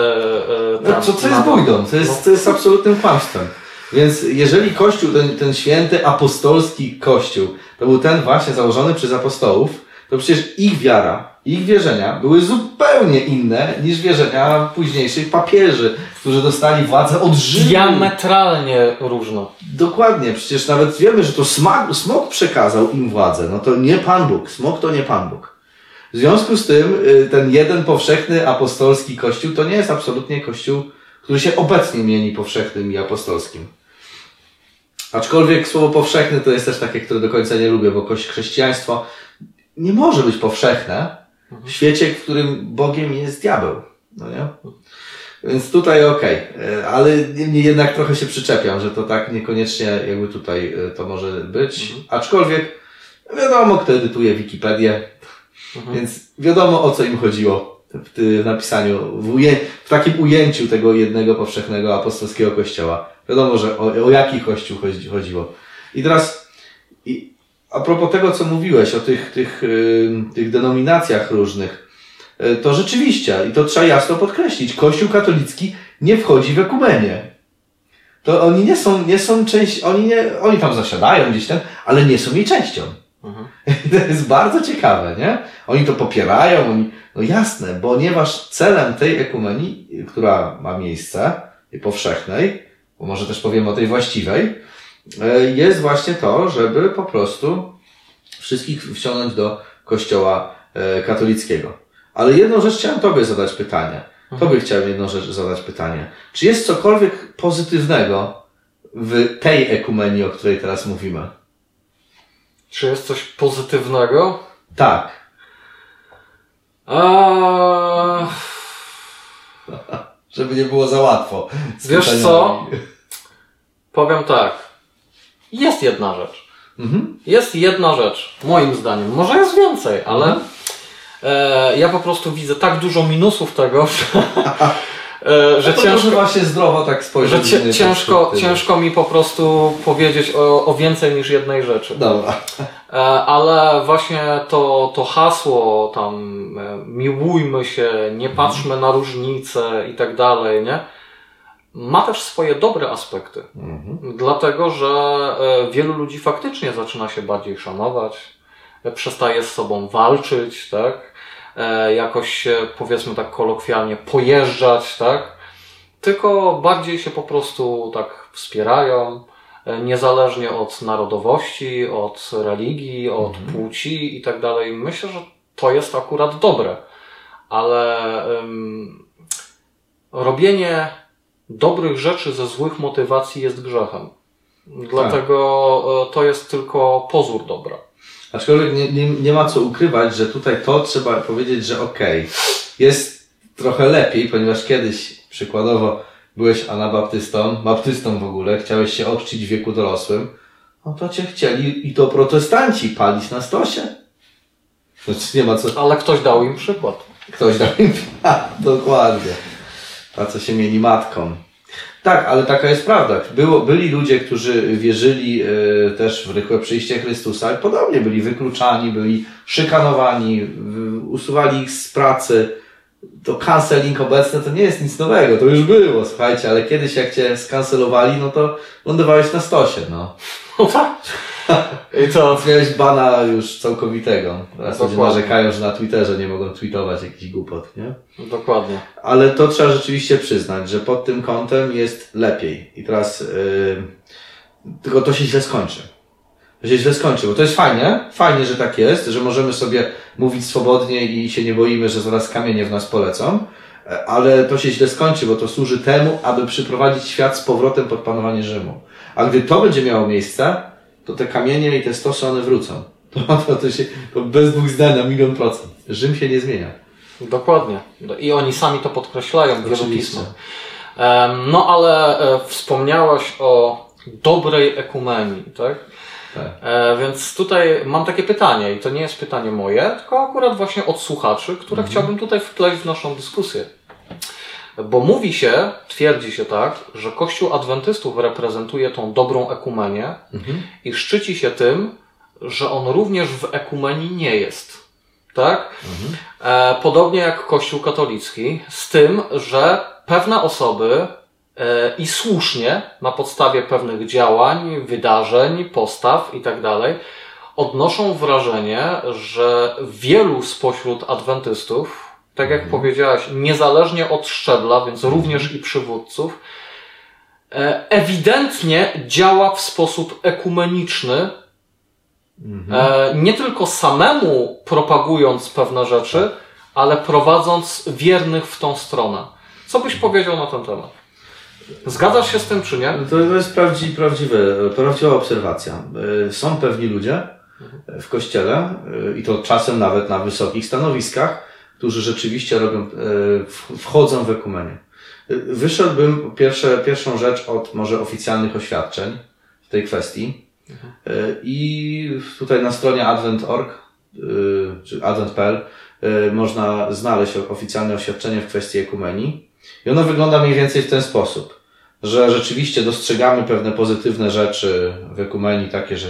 e, no, co, co jest bójdą? To jest, to jest absolutnym kłamstwem. Więc jeżeli Kościół, ten, ten święty apostolski Kościół, to był ten właśnie założony przez apostołów, to przecież ich wiara, ich wierzenia były zupełnie inne niż wierzenia późniejszych papieży, którzy dostali władzę od Rzymu. Diametralnie różne. Dokładnie, przecież nawet wiemy, że to smog, smog przekazał im władzę. No to nie Pan Bóg, smog to nie Pan Bóg. W związku z tym y, ten jeden powszechny apostolski kościół to nie jest absolutnie kościół, który się obecnie mieni powszechnym i apostolskim. Aczkolwiek słowo powszechny to jest też takie, które do końca nie lubię, bo chrześcijaństwo nie może być powszechne w świecie, w którym Bogiem jest diabeł. No nie? Więc tutaj okej, okay. ale niemniej jednak trochę się przyczepiam, że to tak niekoniecznie jakby tutaj y, to może być. Mhm. Aczkolwiek wiadomo, kto edytuje Wikipedię, Mhm. Więc wiadomo o co im chodziło w, napisaniu, w, uję, w takim ujęciu tego jednego powszechnego apostolskiego kościoła. Wiadomo, że o, o jaki kościół chodzi, chodziło. I teraz, i, a propos tego, co mówiłeś o tych, tych, yy, tych denominacjach różnych, yy, to rzeczywiście, i to trzeba jasno podkreślić, Kościół katolicki nie wchodzi w ekumenię. To oni nie są, nie są część, oni nie, oni tam zasiadają gdzieś tam, ale nie są jej częścią. Mhm. (laughs) To jest bardzo ciekawe, nie? Oni to popierają, oni, no jasne, ponieważ celem tej ekumenii, która ma miejsce, i powszechnej, bo może też powiem o tej właściwej, e, jest właśnie to, żeby po prostu wszystkich wciągnąć do kościoła e, katolickiego. Ale jedną rzecz chciałem Tobie zadać pytanie. Mhm. Tobie chciałem jedną rzecz zadać pytanie. Czy jest cokolwiek pozytywnego w tej ekumenii, o której teraz mówimy? Czy jest coś pozytywnego? Tak. A... (laughs) Żeby nie było za łatwo. Wiesz co? Powiem tak. Jest jedna rzecz. Mhm. Jest jedna rzecz, moim zdaniem. Może jest więcej, ale mhm. e, ja po prostu widzę tak dużo minusów tego, że, (laughs) E, że ciężko właśnie zdrowo tak spojrzeć. Że ciężko, ciężko mi po prostu powiedzieć o, o więcej niż jednej rzeczy. Dobra. E, ale właśnie to, to hasło tam e, miłujmy się, nie patrzmy na różnice i tak dalej, nie? Ma też swoje dobre aspekty. Mhm. Dlatego, że wielu ludzi faktycznie zaczyna się bardziej szanować, przestaje z sobą walczyć, tak? E, jakoś się, powiedzmy tak kolokwialnie, pojeżdżać, tak? Tylko bardziej się po prostu tak wspierają, e, niezależnie od narodowości, od religii, od mhm. płci i tak dalej. Myślę, że to jest akurat dobre, ale um, robienie dobrych rzeczy ze złych motywacji jest grzechem. Dlatego tak. to jest tylko pozór dobra. Aczkolwiek nie, nie, nie ma co ukrywać, że tutaj to trzeba powiedzieć, że okej, okay, jest trochę lepiej, ponieważ kiedyś przykładowo byłeś anabaptystą, baptystą w ogóle, chciałeś się ochrzcić w wieku dorosłym, no to cię chcieli i to protestanci palić na stosie. Znaczy nie ma co... Ale ktoś dał im przykład. Ktoś dał im... A, (laughs) dokładnie. A co się mieli matką. Tak, ale taka jest prawda. Było, byli ludzie, którzy wierzyli y, też w rychłe przyjście Chrystusa i podobnie byli wykluczani, byli szykanowani, usuwali ich z pracy. To canceling obecne to nie jest nic nowego, to już było, słuchajcie, ale kiedyś jak cię skancelowali, no to lądowałeś na stosie, no. No. (laughs) I to... Miałeś bana już całkowitego. Teraz ludzie narzekają, że na Twitterze nie mogą tweetować jakiś głupot, nie? Dokładnie. Ale to trzeba rzeczywiście przyznać, że pod tym kątem jest lepiej. I teraz, yy, tylko to się źle skończy. To się źle skończy, bo to jest fajnie, fajnie, że tak jest, że możemy sobie mówić swobodnie i się nie boimy, że zaraz kamienie w nas polecą, ale to się źle skończy, bo to służy temu, aby przyprowadzić świat z powrotem pod panowanie Rzymu. A gdy to będzie miało miejsce, to te kamienie i te stosy one wrócą. (laughs) To, to, się, to bez dwóch zdań na milion procent. Rzym się nie zmienia. Dokładnie. I oni sami to podkreślają w wielu pismach. No ale e, wspomniałeś o dobrej ekumenii, tak? Tak. E, więc tutaj mam takie pytanie, i to nie jest pytanie moje, tylko akurat właśnie od słuchaczy, które mhm. chciałbym tutaj wpleść w naszą dyskusję. Bo mówi się, twierdzi się tak, że Kościół Adwentystów reprezentuje tą dobrą ekumenię mhm. i szczyci się tym, że on również w ekumenii nie jest. Tak? Mhm. E, podobnie jak Kościół katolicki, z tym, że pewne osoby e, i słusznie na podstawie pewnych działań, wydarzeń, postaw itd. Tak odnoszą wrażenie, że wielu spośród adwentystów tak jak mhm. powiedziałaś, niezależnie od szczebla, więc mhm. również i przywódców, e, ewidentnie działa w sposób ekumeniczny, mhm. E, nie tylko samemu propagując pewne rzeczy, tak. ale prowadząc wiernych w tą stronę. Co byś powiedział na ten temat? Zgadzasz się z tym, czy nie? To jest prawdzi, prawdziwe, prawdziwa obserwacja. E, są pewni ludzie w kościele i to czasem nawet na wysokich stanowiskach, którzy rzeczywiście robią, e, wchodzą w ekumenię. E, wyszedłbym pierwsze, pierwszą rzecz od może oficjalnych oświadczeń w tej kwestii. E, I tutaj na stronie advent.org czy advent.pl można znaleźć oficjalne oświadczenie w kwestii ekumenii. I ono wygląda mniej więcej w ten sposób, że rzeczywiście dostrzegamy pewne pozytywne rzeczy w ekumenii, takie, że,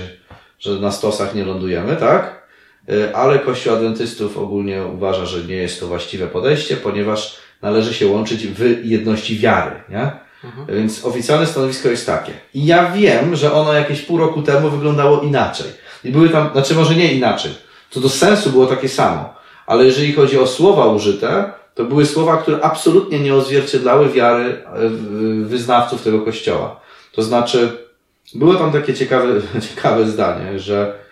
że na stosach nie lądujemy, tak? E, ale Kościół Adwentystów ogólnie uważa, że nie jest to właściwe podejście, ponieważ należy się łączyć w jedności wiary, nie? Mhm. Więc oficjalne stanowisko jest takie. I ja wiem, że ono jakieś pół roku temu wyglądało inaczej. I były tam, znaczy może nie inaczej. Co do sensu było takie samo. Ale jeżeli chodzi o słowa użyte, to były słowa, które absolutnie nie odzwierciedlały wiary e, wyznawców tego kościoła. To znaczy, było tam takie ciekawe, (laughs) ciekawe zdanie, że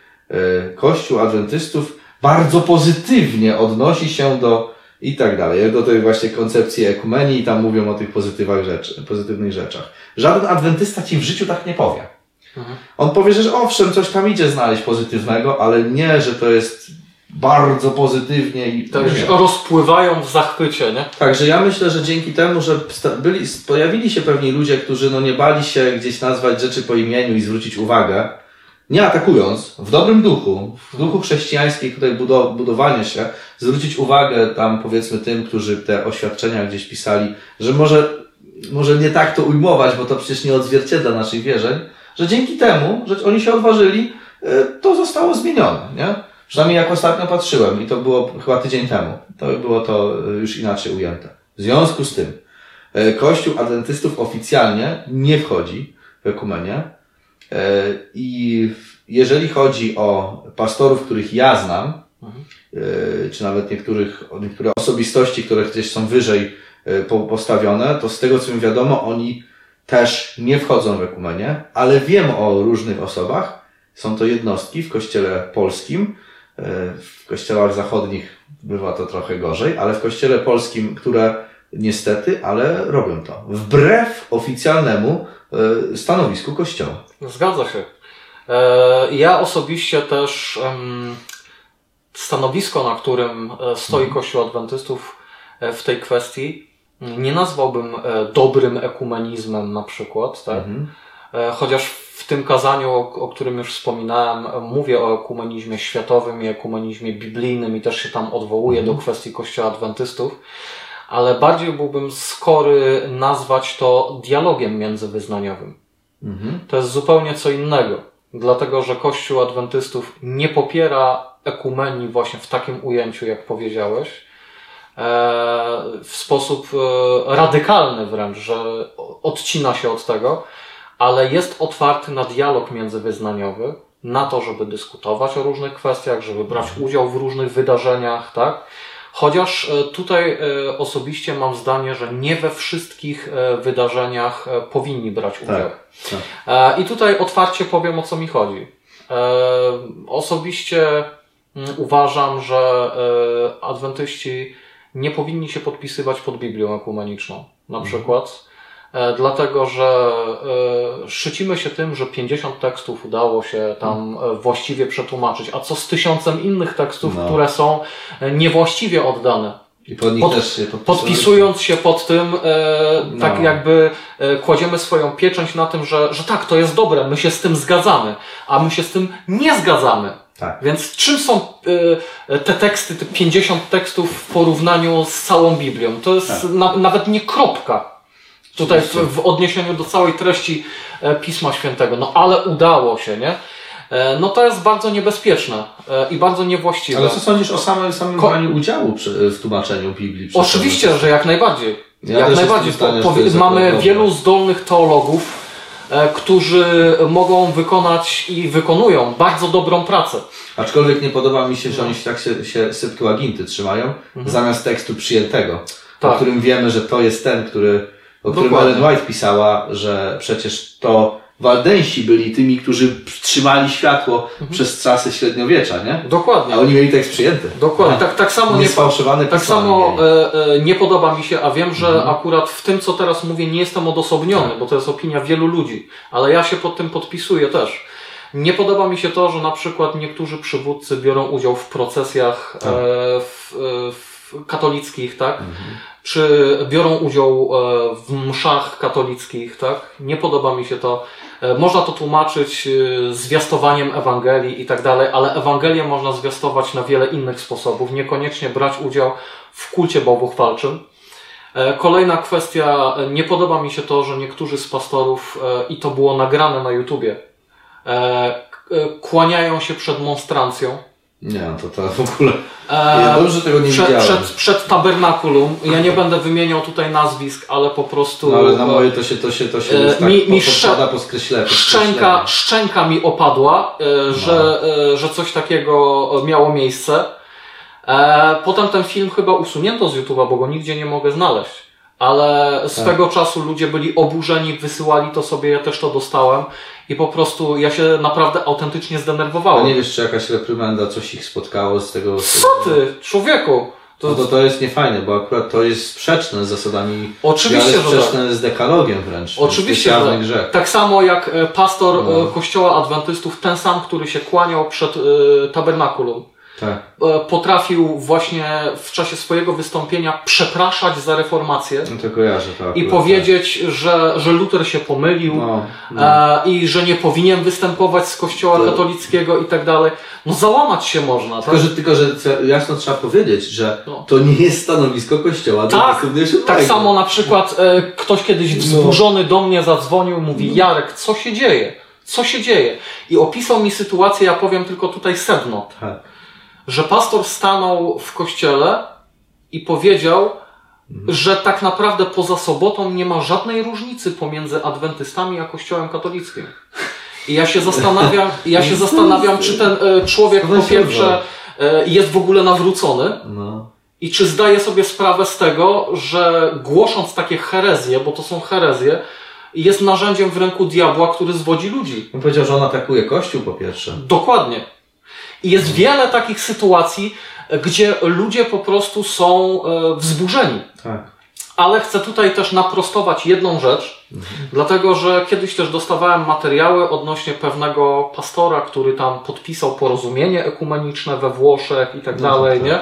Kościół adwentystów bardzo pozytywnie odnosi się do i tak dalej, do tej właśnie koncepcji ekumenii i tam mówią o tych pozytywach rzeczy, pozytywnych rzeczach. Żaden adwentysta ci w życiu tak nie powie. Mhm. On powie, że owszem, coś tam idzie znaleźć pozytywnego, ale nie, że to jest bardzo pozytywnie i tak, się rozpływają w zachwycie, nie? Także ja myślę, że dzięki temu, że byli, pojawili się pewni ludzie, którzy no nie bali się gdzieś nazwać rzeczy po imieniu i zwrócić uwagę, nie atakując, w dobrym duchu, w duchu chrześcijańskiej tutaj budowania się, zwrócić uwagę tam powiedzmy tym, którzy te oświadczenia gdzieś pisali, że może, może nie tak to ujmować, bo to przecież nie odzwierciedla naszych wierzeń, że dzięki temu, że oni się odważyli, e, to zostało zmienione, nie? Przynajmniej jak ostatnio patrzyłem i to było chyba tydzień temu, to było to już inaczej ujęte. W związku z tym, e, Kościół Adwentystów oficjalnie nie wchodzi w ekumenię, I jeżeli chodzi o pastorów, których ja znam, mhm. e, czy nawet niektórych, niektóre osobistości, które gdzieś są wyżej e, postawione, to z tego co mi wiadomo, oni też nie wchodzą w ekumenię, ale wiem o różnych osobach. Są to jednostki w kościele polskim, w kościołach zachodnich bywa to trochę gorzej, ale w kościele polskim, które niestety, ale robią to. Wbrew oficjalnemu E, stanowisku Kościoła. Zgadza się. E, ja osobiście też stanowisko, na którym e, stoi mhm. Kościół Adwentystów w tej kwestii, nie nazwałbym dobrym ekumenizmem na przykład, tak? Mhm. Chociaż w tym kazaniu, o, którym już wspominałem, mówię o ekumenizmie światowym i ekumenizmie biblijnym i też się tam odwołuję mhm. do kwestii Kościoła Adwentystów ale bardziej byłbym skory nazwać to dialogiem międzywyznaniowym. Mhm. To jest zupełnie co innego, dlatego że Kościół Adwentystów nie popiera ekumenii właśnie w takim ujęciu, jak powiedziałeś, e, w sposób e, radykalny wręcz, że odcina się od tego, ale jest otwarty na dialog międzywyznaniowy, na to, żeby dyskutować o różnych kwestiach, żeby brać udział w różnych wydarzeniach, tak? Chociaż e, tutaj e, osobiście mam zdanie, że nie we wszystkich e, wydarzeniach powinni brać udział. Tak, tak. I tutaj otwarcie powiem o co mi chodzi. Osobiście mm, uważam, że adwentyści nie powinni się podpisywać pod Biblią ekumeniczną, na mhm. przykład. E, dlatego że e, szczycimy się tym, że 50 tekstów udało się tam e, właściwie przetłumaczyć, a co z tysiącem innych tekstów, no. które są niewłaściwie oddane. I pod nich pod, też się podpisując się pod tym, e, no. tak jakby e, kładziemy swoją pieczęć na tym, że, że tak, to jest dobre, my się z tym zgadzamy, a my się z tym nie zgadzamy. Tak. Więc czym są e, te teksty, te 50 tekstów w porównaniu z całą Biblią? To jest tak. na, nawet nie kropka. Tutaj w, w odniesieniu do całej treści e, Pisma Świętego. No ale udało się, nie? E, no to jest bardzo niebezpieczne e, i bardzo niewłaściwe. Ale co sądzisz o samym, samym Ko braniu udziału w tłumaczeniu Biblii? Oczywiście, że jak najbardziej. Ja jak najbardziej. Stanie, mamy wielu zdolnych teologów, którzy mogą wykonać i wykonują bardzo dobrą pracę. Aczkolwiek nie podoba mi się, że oni się tak się, się Septuaginty trzymają, mhm. zamiast tekstu przyjętego, tak. o którym wiemy, że to jest ten, który o którym Dokładnie. Ellen White pisała, że przecież to Waldensi byli tymi, którzy trzymali światło mhm. przez czasy średniowiecza, nie? Dokładnie. A oni mieli tekst przyjęty. Dokładnie. Tak, tak samo nie, Tak samo e, e, nie podoba mi się, a wiem, że mhm. akurat w tym, co teraz mówię, nie jestem odosobniony, tak. bo to jest opinia wielu ludzi, ale ja się pod tym podpisuję też. Nie podoba mi się to, że na przykład niektórzy przywódcy biorą udział w procesjach tak. e, w, e, w katolickich, tak? Mhm czy biorą udział e, w mszach katolickich, tak? Nie podoba mi się to. E, można to tłumaczyć e, zwiastowaniem Ewangelii i tak dalej, ale Ewangelię można zwiastować na wiele innych sposobów, niekoniecznie brać udział w kulcie bałwochwalczym. Kolejna kwestia, nie podoba mi się to, że niektórzy z pastorów, i to było nagrane na YouTubie, kłaniają się przed monstrancją nie, to, to w ogóle. Ja dobrze tego nie przed, widziałem. Przed, przed tabernakulum. Ja nie (laughs) będę wymieniał tutaj nazwisk, ale po prostu. No, ale na moje to się to się to się e, tak mi, mi po, po skreśle, szczęka, szczęka mi opadła, e, że, no. E, że coś takiego miało miejsce. Potem ten film chyba usunięto z YouTube'a, bo go nigdzie nie mogę znaleźć. Ale swego tak. czasu ludzie byli oburzeni, wysyłali to sobie, ja też to dostałem i po prostu ja się naprawdę autentycznie zdenerwowałem. A nie wiesz, czy jakaś reprymenda, coś ich spotkało z tego... Co ty, człowieku? To... No to, to jest niefajne, bo akurat to jest sprzeczne z zasadami, Oczywiście, ale sprzeczne tak. z dekalogiem wręcz. Oczywiście, że tak. tak samo jak e, pastor no. E, kościoła adwentystów, ten sam, który się kłaniał przed y, tabernakulum tak. E, potrafił właśnie w czasie swojego wystąpienia przepraszać za reformację no kojarzę, tak, i powiedzieć, tak. że, że Luther się pomylił no, no. E, i że nie powinien występować z kościoła to... katolickiego i tak dalej. No załamać się można. Tylko, tak? że, tylko, że jasno trzeba powiedzieć, że no. to nie jest stanowisko kościoła. Tak, tak samo na przykład e, ktoś kiedyś wzburzony do mnie zadzwonił mówi no. Jarek, co się dzieje? Co się dzieje? I opisał mi sytuację, ja powiem tylko tutaj sedno. Tak że pastor stanął w kościele i powiedział, mhm. że tak naprawdę poza sobotą nie ma żadnej różnicy pomiędzy adwentystami a kościołem katolickim. I ja się zastanawiam, ja się (laughs) zastanawiam, czy ten e, człowiek po pierwsze e, jest w ogóle nawrócony. No. I czy zdaje sobie sprawę z tego, że głosząc takie herezje, bo to są herezje, jest narzędziem w ręku diabła, który zwodzi ludzi. On powiedział, że on atakuje Kościół po pierwsze. Dokładnie. I jest wiele takich sytuacji, gdzie ludzie po prostu są e, wzburzeni. Tak. Ale chcę tutaj też naprostować jedną rzecz, mhm. dlatego że kiedyś też dostawałem materiały odnośnie pewnego pastora, który tam podpisał porozumienie ekumeniczne we Włoszech i tak no dalej, tak. nie?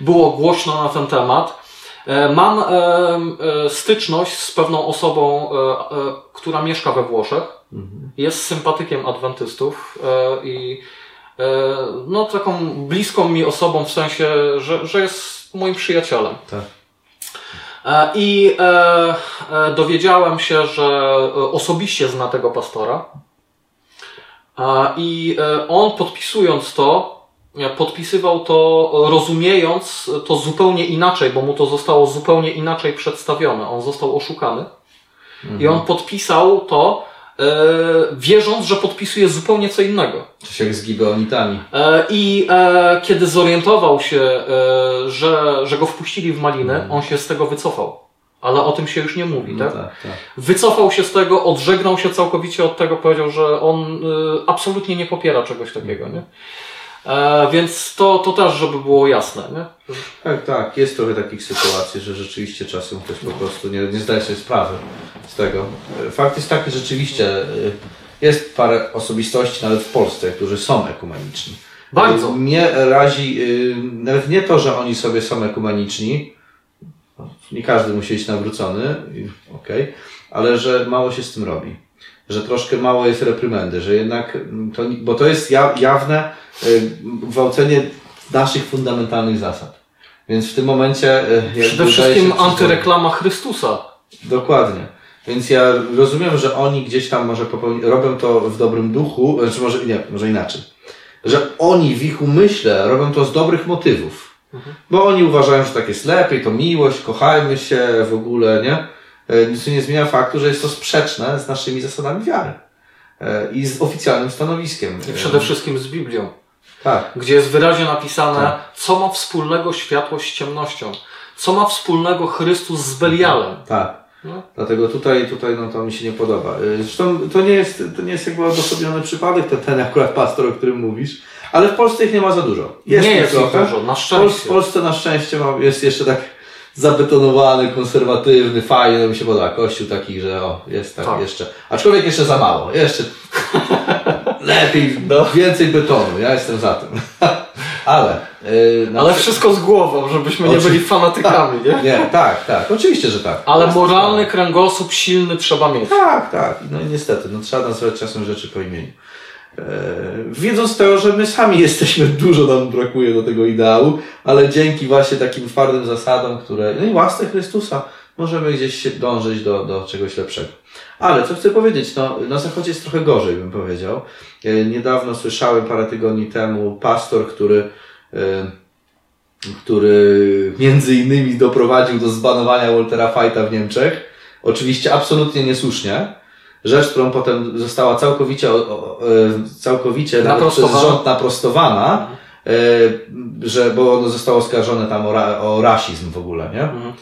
Było głośno na ten temat. E, mam e, styczność z pewną osobą, która mieszka we Włoszech. Mhm. Jest sympatykiem adwentystów i E, no taką bliską mi osobą w sensie, że, że jest moim przyjacielem. Tak. I dowiedziałem się, że osobiście zna tego pastora. I on podpisując to, podpisywał to rozumiejąc to zupełnie inaczej, bo mu to zostało zupełnie inaczej przedstawione. On został oszukany. Mhm. I on podpisał to, e, wierząc, że podpisuje zupełnie co innego. Coś jak z gibeonitami. E, I e, kiedy zorientował się, e, że, że go wpuścili w maliny, mhm. on się z tego wycofał. Ale o tym się już nie mówi, no tak? tak? tak? Wycofał się z tego, odżegnał się całkowicie od tego, powiedział, że on e, absolutnie nie popiera czegoś takiego, nie? E, więc to, to też, żeby było jasne, nie? Tak, tak. Jest trochę takich sytuacji, że rzeczywiście czasem ktoś po prostu nie, nie zdaje sobie sprawy z tego. E, fakt jest taki, że rzeczywiście e, jest parę osobistości nawet w Polsce, którzy są ekumeniczni. Bardzo. E, mnie razi nawet nie to, że oni sobie są ekumeniczni, nie każdy musi być nawrócony, okej, okay, ale że mało się z tym robi. Że troszkę mało jest reprymendy, że jednak to, bo to jest jawne Y, gwałcenie naszych fundamentalnych zasad. Więc w tym momencie. Y, Przede wszystkim antyreklama Chrystusa. Dokładnie. Więc ja rozumiem, że oni gdzieś tam może popełni, robią to w dobrym duchu, czy znaczy może nie, może inaczej. Że oni w ich umyśle robią to z dobrych motywów. Mhm. Bo oni uważają, że tak jest lepiej, to miłość, kochajmy się w ogóle, nie? Y, nic nie zmienia faktu, że jest to sprzeczne z naszymi zasadami wiary. I z oficjalnym stanowiskiem. I przede wszystkim z Biblią. Tak. Gdzie jest wyraźnie napisane, tak. co ma wspólnego światłość z ciemnością. Co ma wspólnego Chrystus z Belialem. Tak. No. Dlatego tutaj, tutaj no, to mi się nie podoba. Y, zresztą to nie jest, to nie jest jakby odosobniony przypadek, ten, ten akurat pastor, o którym mówisz, ale w Polsce ich nie ma za dużo. Jest nie jest trochę. dużo, na szczęście. W Polsce na szczęście jest jeszcze tak zabetonowany, konserwatywny, fajny, no mi się podoba. Kościół taki, że o, jest tak, tak. jeszcze. Aczkolwiek jeszcze za mało. Jeszcze (laughs) lepiej, no. więcej betonu. Ja jestem za tym. (laughs) Ale. Yy, Ale wszystko z głową, żebyśmy nie byli fanatykami, (laughs) nie? Nie, tak, tak. Oczywiście, że tak. Ale moralny kręgosłup silny trzeba mieć. Tak, tak. No i niestety, no trzeba nazywać czasem rzeczy po imieniu. E, wiedząc to, że my sami (laughs) jesteśmy, dużo nam brakuje do tego ideału, ale dzięki właśnie takim twardym zasadom, które, no i łasce Chrystusa, możemy gdzieś dążyć do, do czegoś lepszego. Ale co chcę powiedzieć, no, na zachodzie jest trochę gorzej, bym powiedział. E, niedawno słyszałem parę tygodni temu pastor, który, e, który między innymi doprowadził do zbanowania Waltera Fighta w Niemczech. Oczywiście absolutnie niesłusznie. Rzecz, którą potem została całkowicie, e, całkowicie nawet przez rząd naprostowana, że, bo ono zostało oskarżone tam o, ra, o rasizm w ogóle, nie? Mhm.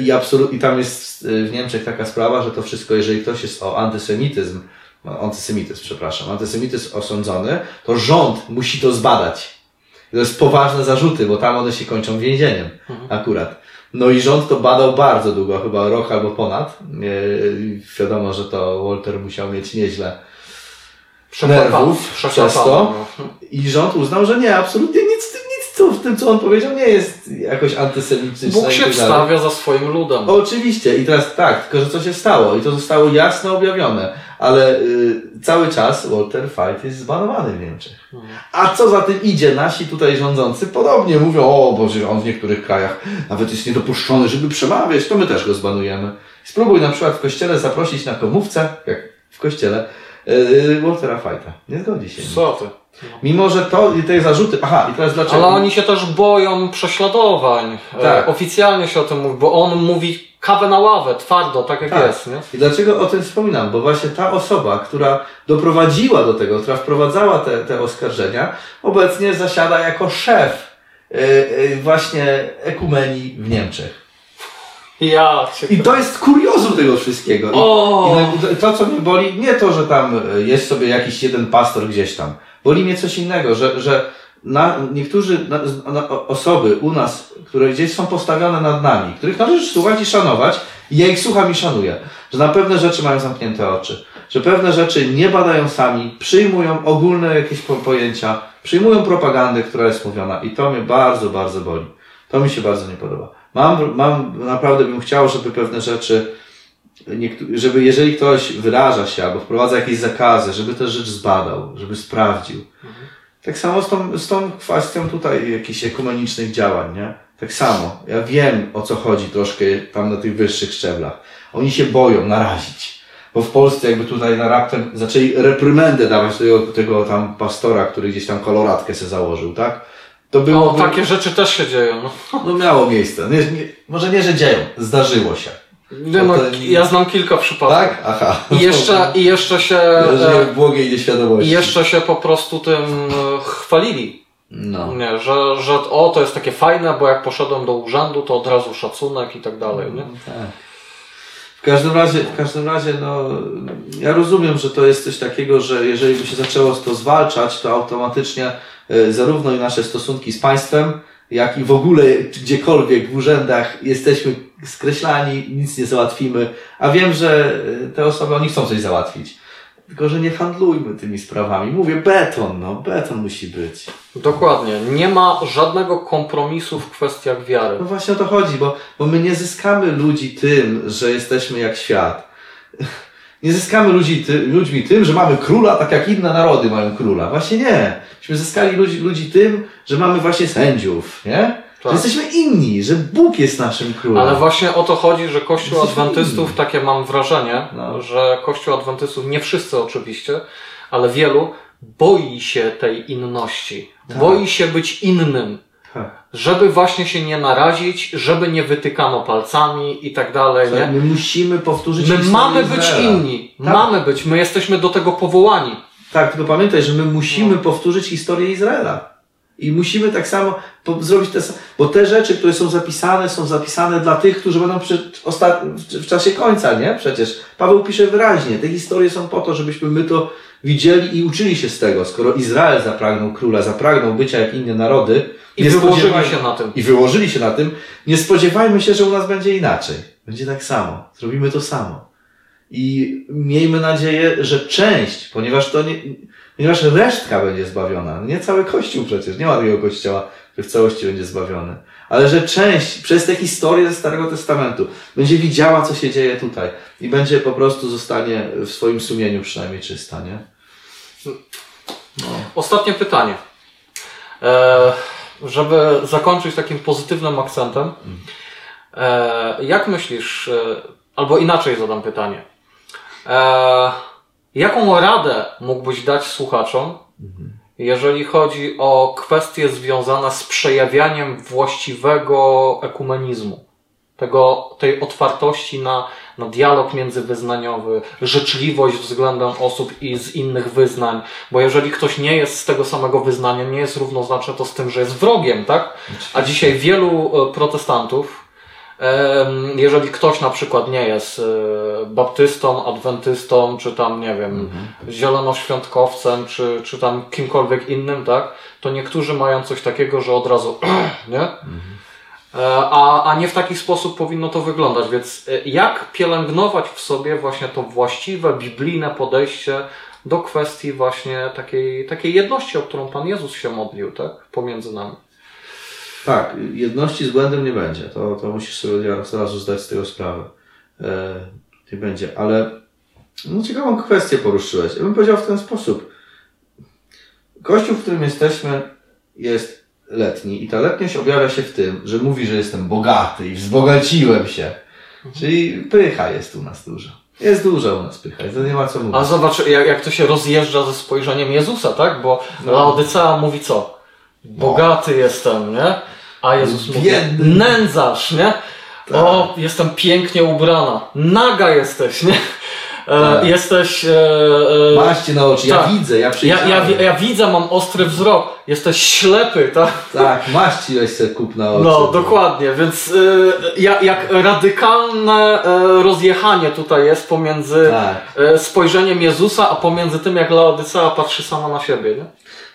I, absolut, I tam jest w Niemczech taka sprawa, że to wszystko, jeżeli ktoś jest o antysemityzm, antysemityzm, przepraszam, antysemityzm osądzony, to rząd musi to zbadać. To jest poważne zarzuty, bo tam one się kończą więzieniem mhm. akurat. No i rząd to badał bardzo długo, chyba rok albo ponad. Wiadomo, że to Walter musiał mieć nieźle nerwów przez to. No. I rząd uznał, że nie, absolutnie co w tym, co on powiedział, nie jest jakoś antysemityczne. Bóg się tak wstawia za swoim ludem. Oczywiście. I teraz tak, tylko że co się stało? I to zostało jasno objawione. Ale y, cały czas Walter Fight jest zbanowany w Niemczech. Mhm. A co za tym idzie? Nasi tutaj rządzący podobnie mówią, o Boże, on w niektórych krajach nawet jest niedopuszczony, żeby przemawiać, to my też go zbanujemy. Spróbuj na przykład w kościele zaprosić na komówce, jak w kościele, yy, Waltera Fighta. Nie zgodzi się. Co ty? Mimo, że to te zarzuty. Aha, i teraz dlaczego? Ale oni się też boją prześladowań. E, tak. oficjalnie się o tym mówi, bo on mówi kawę na ławę, twardo, tak jak tak. jest. Nie? I dlaczego o tym wspominam? Bo właśnie ta osoba, która doprowadziła do tego, która wprowadzała te, te oskarżenia, obecnie zasiada jako szef yy, yy, właśnie ekumenii w Niemczech. Ja I to jest kuriozum tego wszystkiego. I, I, to, co mnie boli, nie to, że tam jest sobie jakiś jeden pastor gdzieś tam. Boli mnie coś innego, że, że na, niektórzy na, na osoby u nas, które gdzieś są postawione nad nami, których należy słuchać i szanować, i ja ich słucham i szanuję, że na pewne rzeczy mają zamknięte oczy, że pewne rzeczy nie badają sami, przyjmują ogólne jakieś po, pojęcia, przyjmują propagandę, która jest mówiona i to mnie bardzo, bardzo boli. To mi się bardzo nie podoba. Mam, mam, naprawdę bym chciał, żeby pewne rzeczy żeby jeżeli ktoś wyraża się albo wprowadza jakieś zakazy, żeby tę rzecz zbadał, żeby sprawdził. Mhm. Tak samo z tą, z tą kwestią tutaj jakichś ekumenicznych działań, nie? Tak samo. Ja wiem o co chodzi troszkę tam na tych wyższych szczeblach. Oni się boją narazić. Bo w Polsce jakby tutaj na raptem zaczęli reprymendę dawać tego, tego tam pastora, który gdzieś tam koloratkę se założył, tak? To było. No, takie rzeczy też się dzieją. No, no miało miejsce. Nie, nie, może nie, że dzieją. Zdarzyło się. Nie, no, ja znam kilka przypadków. Tak? Aha. I jeszcze, i jeszcze się. Żyję w błogiej nieświadomości. I jeszcze się po prostu tym e, chwalili. No. Nie, że, że o, to jest takie fajne, bo jak poszedłem do urzędu, to od razu szacunek i tak dalej, nie? Tak. W każdym razie, w każdym razie, no, ja rozumiem, że to jest coś takiego, że jeżeli by się zaczęło to zwalczać, to automatycznie e, zarówno i nasze stosunki z państwem, jak i w ogóle gdziekolwiek w urzędach jesteśmy skreślani, nic nie załatwimy, a wiem, że e, te osoby, oni chcą coś załatwić. Tylko, że nie handlujmy tymi sprawami. Mówię beton, no, beton musi być. Dokładnie. Nie ma żadnego kompromisu w kwestiach wiary. No właśnie o to chodzi, bo, bo my nie zyskamy ludzi tym, że jesteśmy jak świat. Nie zyskamy ludzi ty, ludźmi tym, że mamy króla, tak jak inne narody mają króla. Właśnie nie. Myśmy zyskali ludzi, ludzi tym, że mamy właśnie sędziów, nie? Tak. Że jesteśmy inni, że Bóg jest naszym królem. Ale właśnie o to chodzi, że Kościół jesteśmy Adwentystów, inni. takie mam wrażenie, no. że Kościół Adwentystów, nie wszyscy oczywiście, ale wielu, boi się tej inności. Tak. Boi się być innym. Tak. Żeby właśnie się nie narazić, żeby nie wytykano palcami i tak dalej. Nie? My musimy powtórzyć My mamy być inni. Tak. Mamy być. My jesteśmy do tego powołani. Tak, tylko pamiętaj, że my musimy no. powtórzyć historię Izraela. I musimy tak samo zrobić te bo te rzeczy, które są zapisane, są zapisane dla tych, którzy będą w czasie końca, nie? Przecież Paweł pisze wyraźnie, te historie są po to, żebyśmy my to widzieli i uczyli się z tego. Skoro Izrael zapragnął króla, zapragnął bycia jak inne narody, i wyłożyli się na tym. I wyłożyli się na tym, nie spodziewajmy się, że u nas będzie inaczej. Będzie tak samo. Zrobimy to samo. I miejmy nadzieję, że część, ponieważ to nie, ponieważ resztka będzie zbawiona. Nie cały Kościół przecież, nie ma takiego Kościoła, który w całości będzie zbawiony. Ale że część przez te historie ze Starego Testamentu będzie widziała, co się dzieje tutaj i będzie po prostu zostanie w swoim sumieniu przynajmniej czysta, nie? No. Ostatnie pytanie. E, żeby zakończyć takim pozytywnym akcentem. E, jak myślisz, e, albo inaczej zadam pytanie. E, Jaką radę mógłbyś dać słuchaczom, jeżeli chodzi o kwestie związane z przejawianiem właściwego ekumenizmu? Tego, tej otwartości na, na dialog międzywyznaniowy, życzliwość względem osób i z innych wyznań, bo jeżeli ktoś nie jest z tego samego wyznania, nie jest równoznaczne to z tym, że jest wrogiem, tak? A dzisiaj wielu e, protestantów, jeżeli ktoś na przykład nie jest e, baptystą, adwentystą, czy tam, nie wiem, mhm. zielonoświątkowcem, czy, czy tam kimkolwiek innym, tak, to niektórzy mają coś takiego, że od razu, (clears throat) nie? Mhm. A, a nie w taki sposób powinno to wyglądać. Więc e, jak pielęgnować w sobie właśnie to właściwe, biblijne podejście do kwestii właśnie takiej, takiej jedności, o którą Pan Jezus się modlił, tak? Pomiędzy nami. Tak, jedności z błędem nie będzie. To, to musisz sobie od razu zdać z tego sprawę. E, nie będzie, ale no, ciekawą kwestię poruszyłeś. Ja bym powiedział w ten sposób. Kościół, w którym jesteśmy, jest letni i ta letniość objawia się w tym, że mówi, że jestem bogaty i wzbogaciłem się. Mhm. Czyli pycha jest u nas dużo. Jest dużo u nas pycha, to nie ma co mówić. A zobacz, jak, jak to się rozjeżdża ze spojrzeniem Jezusa, tak? Bo no. Laodycea mówi co? Bogaty no. jestem, nie? A Jezus mówi, nędzarz, nie? Tak. O, jestem pięknie ubrana. Naga jesteś, nie? E, tak. Jesteś. E, e, Maście na oczy, tak. ja widzę, ja ja, ja, ja widzę, mam ostry wzrok. Jesteś ślepy, tak? Tak, maści weź sobie kup na oczy. No, dokładnie, więc e, jak, jak radykalne e, rozjechanie tutaj jest pomiędzy tak. E, spojrzeniem Jezusa, a pomiędzy tym, jak Laodycea patrzy sama na siebie, nie?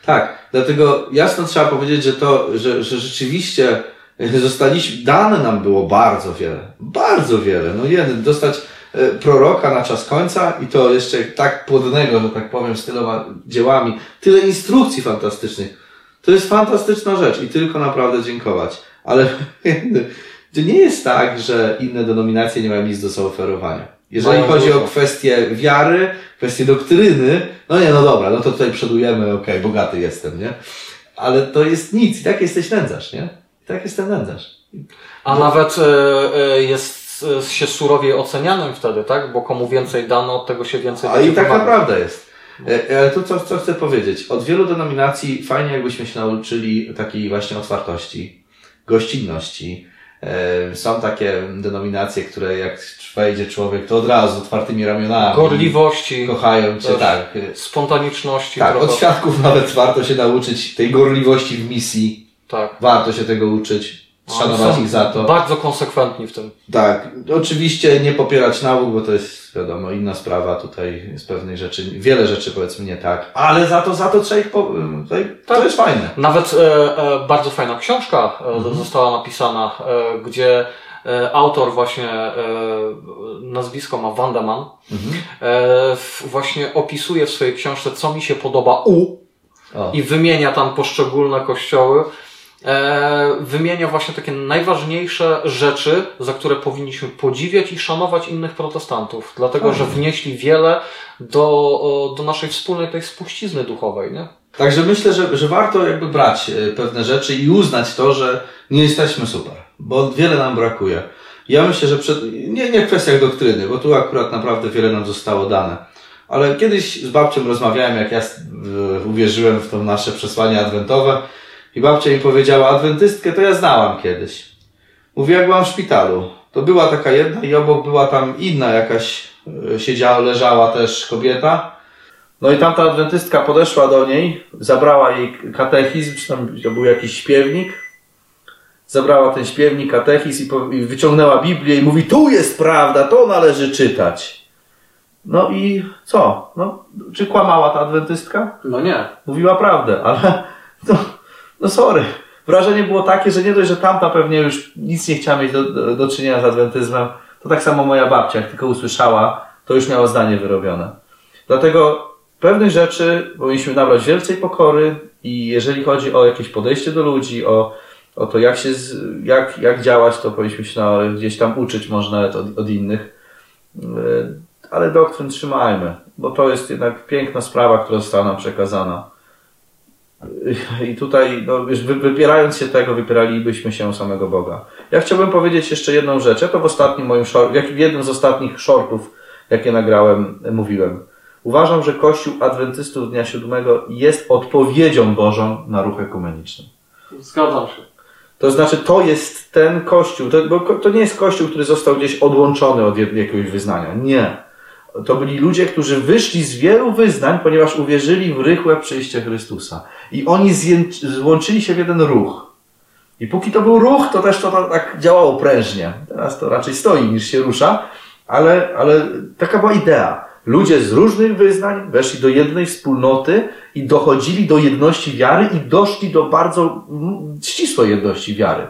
Tak, dlatego jasno trzeba powiedzieć, że to, że, że rzeczywiście zostaliśmy, dane nam było bardzo wiele. Bardzo wiele. No jeden, dostać e, proroka na czas końca i to jeszcze tak płodnego, że tak powiem, z tyloma dziełami. Tyle instrukcji fantastycznych. To jest fantastyczna rzecz i tylko naprawdę dziękować. Ale (laughs) to nie jest tak, że inne denominacje nie mają nic do zaoferowania. Jeżeli Mają chodzi dużo. o kwestię wiary, kwestię doktryny, no nie, no dobra, no to tutaj przodujemy, okej, okay, bogaty jestem, nie? Ale to jest nic, i tak jesteś nędzarz, nie? I tak jestem nędzarz. A no. nawet jest się surowiej ocenianym wtedy, tak? Bo komu więcej dano, od tego się więcej A i taka prawda jest. Ale tu co, co chcę powiedzieć. Od wielu denominacji fajnie jakbyśmy się nauczyli takiej właśnie otwartości, gościnności, E, są takie denominacje, które jak wejdzie człowiek, to od razu otwartymi ramionami. Gorliwości. Kochają cię, tak. Spontaniczności. Tak, trochę. od świadków nawet warto się nauczyć tej gorliwości w misji. Tak. Warto się tego uczyć szanować ich za to. Bardzo konsekwentni w tym. Tak. Oczywiście nie popierać nauk, bo to jest wiadomo inna sprawa. Tutaj jest pewnej rzeczy, wiele rzeczy powiedzmy nie tak, ale za to, za to trzeba ich po, tutaj, tak. to jest fajne. Nawet e, e, bardzo fajna książka e, mhm. została napisana, e, gdzie autor właśnie e, nazwisko ma Wandeman mhm. właśnie opisuje w swojej książce co mi się podoba u o. i wymienia tam poszczególne kościoły e, wymienia właśnie takie najważniejsze rzeczy, za które powinniśmy podziwiać i szanować innych protestantów, dlatego że wnieśli wiele do, do naszej wspólnej tej spuścizny duchowej, nie? Także myślę, że, że warto jakby brać e, pewne rzeczy i uznać to, że nie jesteśmy super, bo wiele nam brakuje. Ja myślę, że przed, nie, nie w kwestiach doktryny, bo tu akurat naprawdę wiele nam zostało dane. Ale kiedyś z babcią rozmawiałem, jak ja uwierzyłem w to nasze przesłanie adwentowe i babcia mi powiedziała, adwentystkę to ja znałam kiedyś. Mówi, jak byłam w szpitalu. To była taka jedna i obok była tam inna jakaś, e, siedziała, leżała też kobieta. No i tamta adwentystka podeszła do niej, zabrała jej katechizm, czy tam był jakiś śpiewnik. Zabrała ten śpiewnik, katechizm i, po, i wyciągnęła Biblię i mówi, tu jest prawda, to należy czytać. No i co? No, czy kłamała ta adwentystka? No nie. Mówiła prawdę, ale (laughs) no, no sorry. Wrażenie było takie, że nie dość, że tamta pewnie już nic nie chciała mieć do, do, do czynienia z adwentyzmem, to tak samo moja babcia, jak tylko usłyszała, to już miała zdanie wyrobione. Dlatego pewnych rzeczy powinniśmy nabrać wielcej pokory i jeżeli chodzi o jakieś podejście do ludzi, o, o to, jak, się, jak, jak działać, to powinniśmy się gdzieś tam uczyć można od, od innych. Yy, ale doktryn trzymajmy, bo to jest jednak piękna sprawa, która została nam przekazana. I tutaj, no, wypierając się tego, wypieralibyśmy się samego Boga. Ja chciałbym powiedzieć jeszcze jedną rzecz. Ja to w ostatnim moim short, w jednym z ostatnich shortów, jakie nagrałem, mówiłem. Uważam, że Kościół Adwentystów Dnia Siódmego jest odpowiedzią Bożą na ruch ekumeniczny. Zgadzam się. To znaczy, to jest ten Kościół, to, bo to nie jest Kościół, który został gdzieś odłączony od jakiegoś wyznania. Nie to byli ludzie, którzy wyszli z wielu wyznań, ponieważ uwierzyli w rychłe przyjście Chrystusa. I oni złączyli się w jeden ruch. I póki to był ruch, to też to tak działało prężnie. Teraz to raczej stoi niż się rusza, ale, ale taka była idea. Ludzie z różnych wyznań weszli do jednej wspólnoty i dochodzili do jedności wiary i doszli do bardzo mm, ścisłej jedności wiary.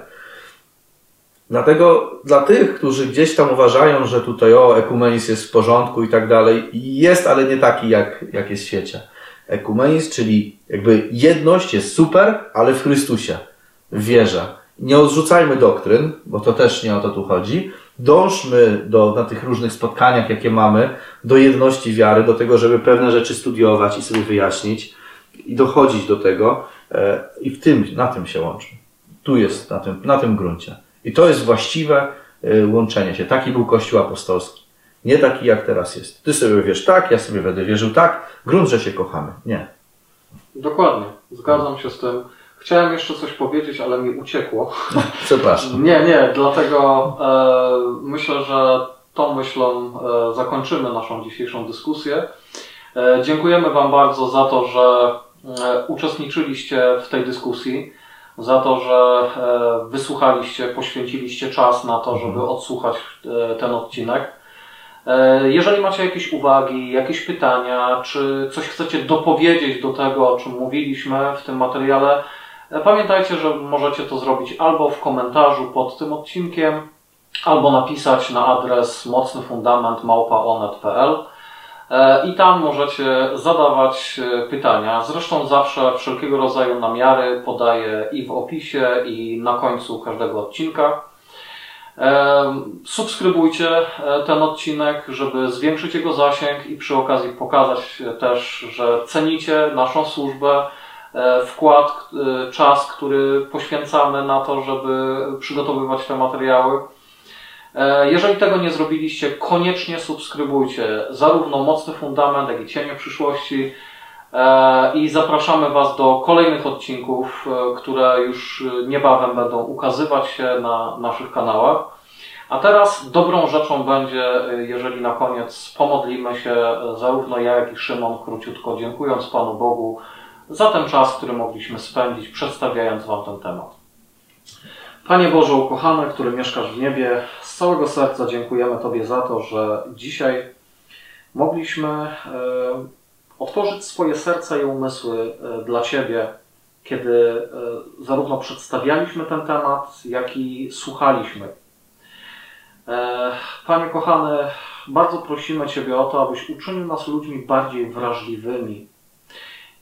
Dlatego dla tych, którzy gdzieś tam uważają, że tutaj o, ekumenizm jest w porządku i tak dalej, jest, ale nie taki, jak, jak jest w świecie. Ekumenizm, czyli jakby jedność jest super, ale w Chrystusie, w wierze. Nie odrzucajmy doktryn, bo to też nie o to tu chodzi. Dążmy do, na tych różnych spotkaniach, jakie mamy, do jedności wiary, do tego, żeby pewne rzeczy studiować i sobie wyjaśnić i dochodzić do tego. E, I w tym, na tym się łączmy. Tu jest, na tym, na tym gruncie. I to jest właściwe y, łączenie się. Taki był Kościół apostolski. Nie taki jak teraz jest. Ty sobie wiesz tak, ja sobie będę wierzył tak. Grunt, że się kochamy. Nie. Dokładnie. Zgadzam się z tym. Chciałem jeszcze coś powiedzieć, ale mi uciekło. (laughs) Przepraszam. nie, nie, dlatego e, myślę, że tą myślą e, zakończymy naszą dzisiejszą dyskusję. E, dziękujemy Wam bardzo za to, że e, uczestniczyliście w tej dyskusji za to, że e, wysłuchaliście, poświęciliście czas na to, żeby mhm. odsłuchać e, ten odcinek. Jeżeli macie jakieś uwagi, jakieś pytania, czy coś chcecie dopowiedzieć do tego, o czym mówiliśmy w tym materiale, pamiętajcie, że możecie to zrobić albo w komentarzu pod tym odcinkiem, albo napisać na adres mocnyfundament.małpaonet.pl E, i tam możecie zadawać e, pytania. Zresztą zawsze wszelkiego rodzaju namiary podaję i w opisie, i na końcu każdego odcinka. E, subskrybujcie ten odcinek, żeby zwiększyć jego zasięg i przy okazji pokazać też, że cenicie naszą służbę, wkład, e, czas, który poświęcamy na to, żeby przygotowywać te materiały. E, jeżeli tego nie zrobiliście, koniecznie subskrybujcie zarówno Mocny Fundament, jak i Cienie Przyszłości i zapraszamy Was do kolejnych odcinków, które już niebawem będą ukazywać się na naszych kanałach. A teraz dobrą rzeczą będzie, jeżeli na koniec pomodlimy się, zarówno ja, jak i Szymon, króciutko dziękując Panu Bogu za ten czas, który mogliśmy spędzić, przedstawiając Wam ten temat. Panie Boże ukochany, który mieszkasz w niebie, z całego serca dziękujemy Tobie za to, że dzisiaj mogliśmy e, otworzyć swoje serca i umysły e, dla Ciebie, kiedy e, zarówno przedstawialiśmy ten temat, jak i słuchaliśmy Panie kochany, bardzo prosimy Ciebie o to, abyś uczynił nas ludźmi bardziej wrażliwymi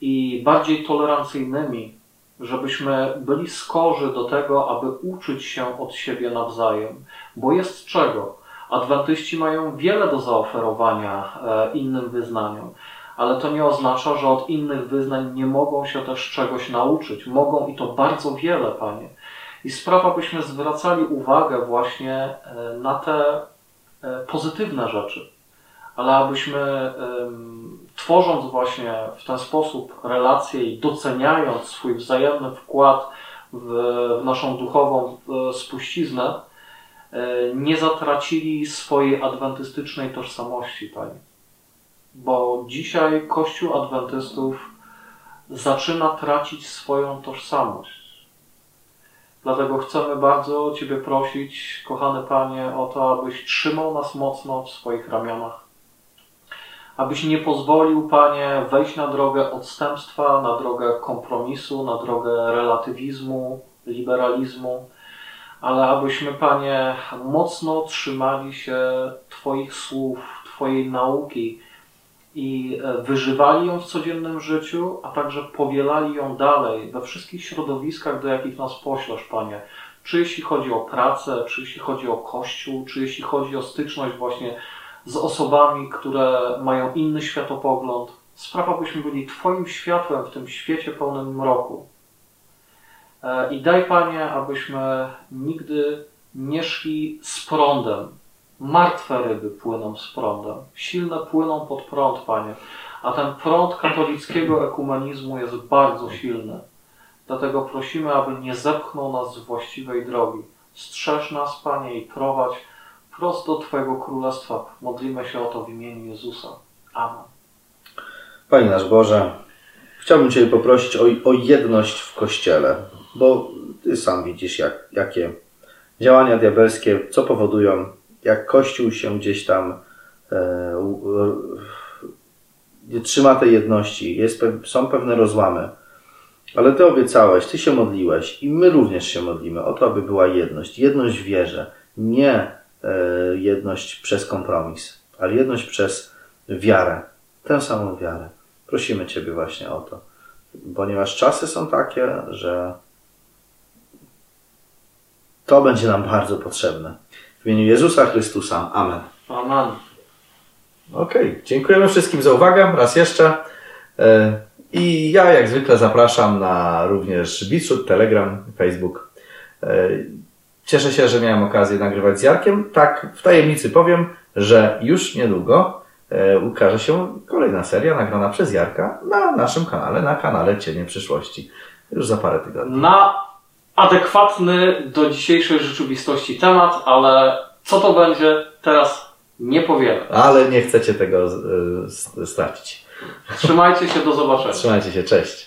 i bardziej tolerancyjnymi, żebyśmy byli skorzy do tego, aby uczyć się od siebie nawzajem, bo jest czego. Adwentyści mają wiele do zaoferowania e, innym wyznaniom, ale to nie oznacza, że od innych wyznań nie mogą się też czegoś nauczyć. Mogą i to bardzo wiele, Panie. I sprawa, byśmy zwracali uwagę właśnie e, na te e, pozytywne rzeczy, ale abyśmy tworząc właśnie w ten sposób relacje i doceniając swój wzajemny wkład w, naszą duchową e, spuściznę, nie zatracili swojej adwentystycznej tożsamości, Panie. Bo dzisiaj Kościół Adwentystów zaczyna tracić swoją tożsamość. Dlatego chcemy bardzo Ciebie prosić, kochany Panie, o to, abyś trzymał nas mocno w swoich ramionach. Abyś nie pozwolił, Panie, wejść na drogę odstępstwa, na drogę kompromisu, na drogę relatywizmu, liberalizmu, ale abyśmy, Panie, mocno trzymali się Twoich słów, Twojej nauki, i e, wyżywali ją w codziennym życiu, a także powielali ją dalej we wszystkich środowiskach, do jakich nas poślesz, Panie. Czy jeśli chodzi o pracę, czy jeśli chodzi o kościół, czy jeśli chodzi o styczność właśnie z osobami, które mają inny światopogląd. Sprawa, byśmy byli Twoim światłem w tym świecie pełnym mroku. E, I daj, Panie, abyśmy nigdy nie szli z prądem, Martwe ryby płyną z prądem, silne płyną pod prąd, Panie. A ten prąd katolickiego ekumenizmu jest bardzo silny. Dlatego prosimy, aby nie zepchnął nas z właściwej drogi. Strzeż nas, Panie, i prowadź prosto do Twojego Królestwa. Modlimy się o to w imieniu Jezusa. Amen. Panie nasz Boże, chciałbym Cię poprosić o, o jedność w Kościele, bo Ty sam widzisz, jak, jakie działania diabelskie, co powodują jak Kościół się gdzieś tam e, nie trzyma tej jedności, jest, są pewne rozłamy. Ale Ty obiecałeś, Ty się modliłeś i my również się modlimy o to, aby była jedność. Jedność w wierze, nie e, jedność przez kompromis, ale jedność przez wiarę, tę samą wiarę. Prosimy Ciebie właśnie o to, ponieważ czasy są takie, że to będzie nam bardzo potrzebne. W imieniu Jezusa Chrystusa. Amen. Amen. Okej, okay. dziękujemy wszystkim za uwagę raz jeszcze. E, I ja jak zwykle zapraszam na również Bitshoot, Telegram, Facebook. Cieszę się, że miałem okazję nagrywać z Jarkiem. Tak, w tajemnicy powiem, że już niedługo e, ukaże się kolejna seria nagrana przez Jarka na naszym kanale, na kanale Cienie Przyszłości. Już za parę tygodni. Na adekwatny do dzisiejszej rzeczywistości temat, ale co to będzie, teraz nie powiemy. Ale nie chcecie tego stracić. Trzymajcie się, do zobaczenia. Trzymajcie się, cześć.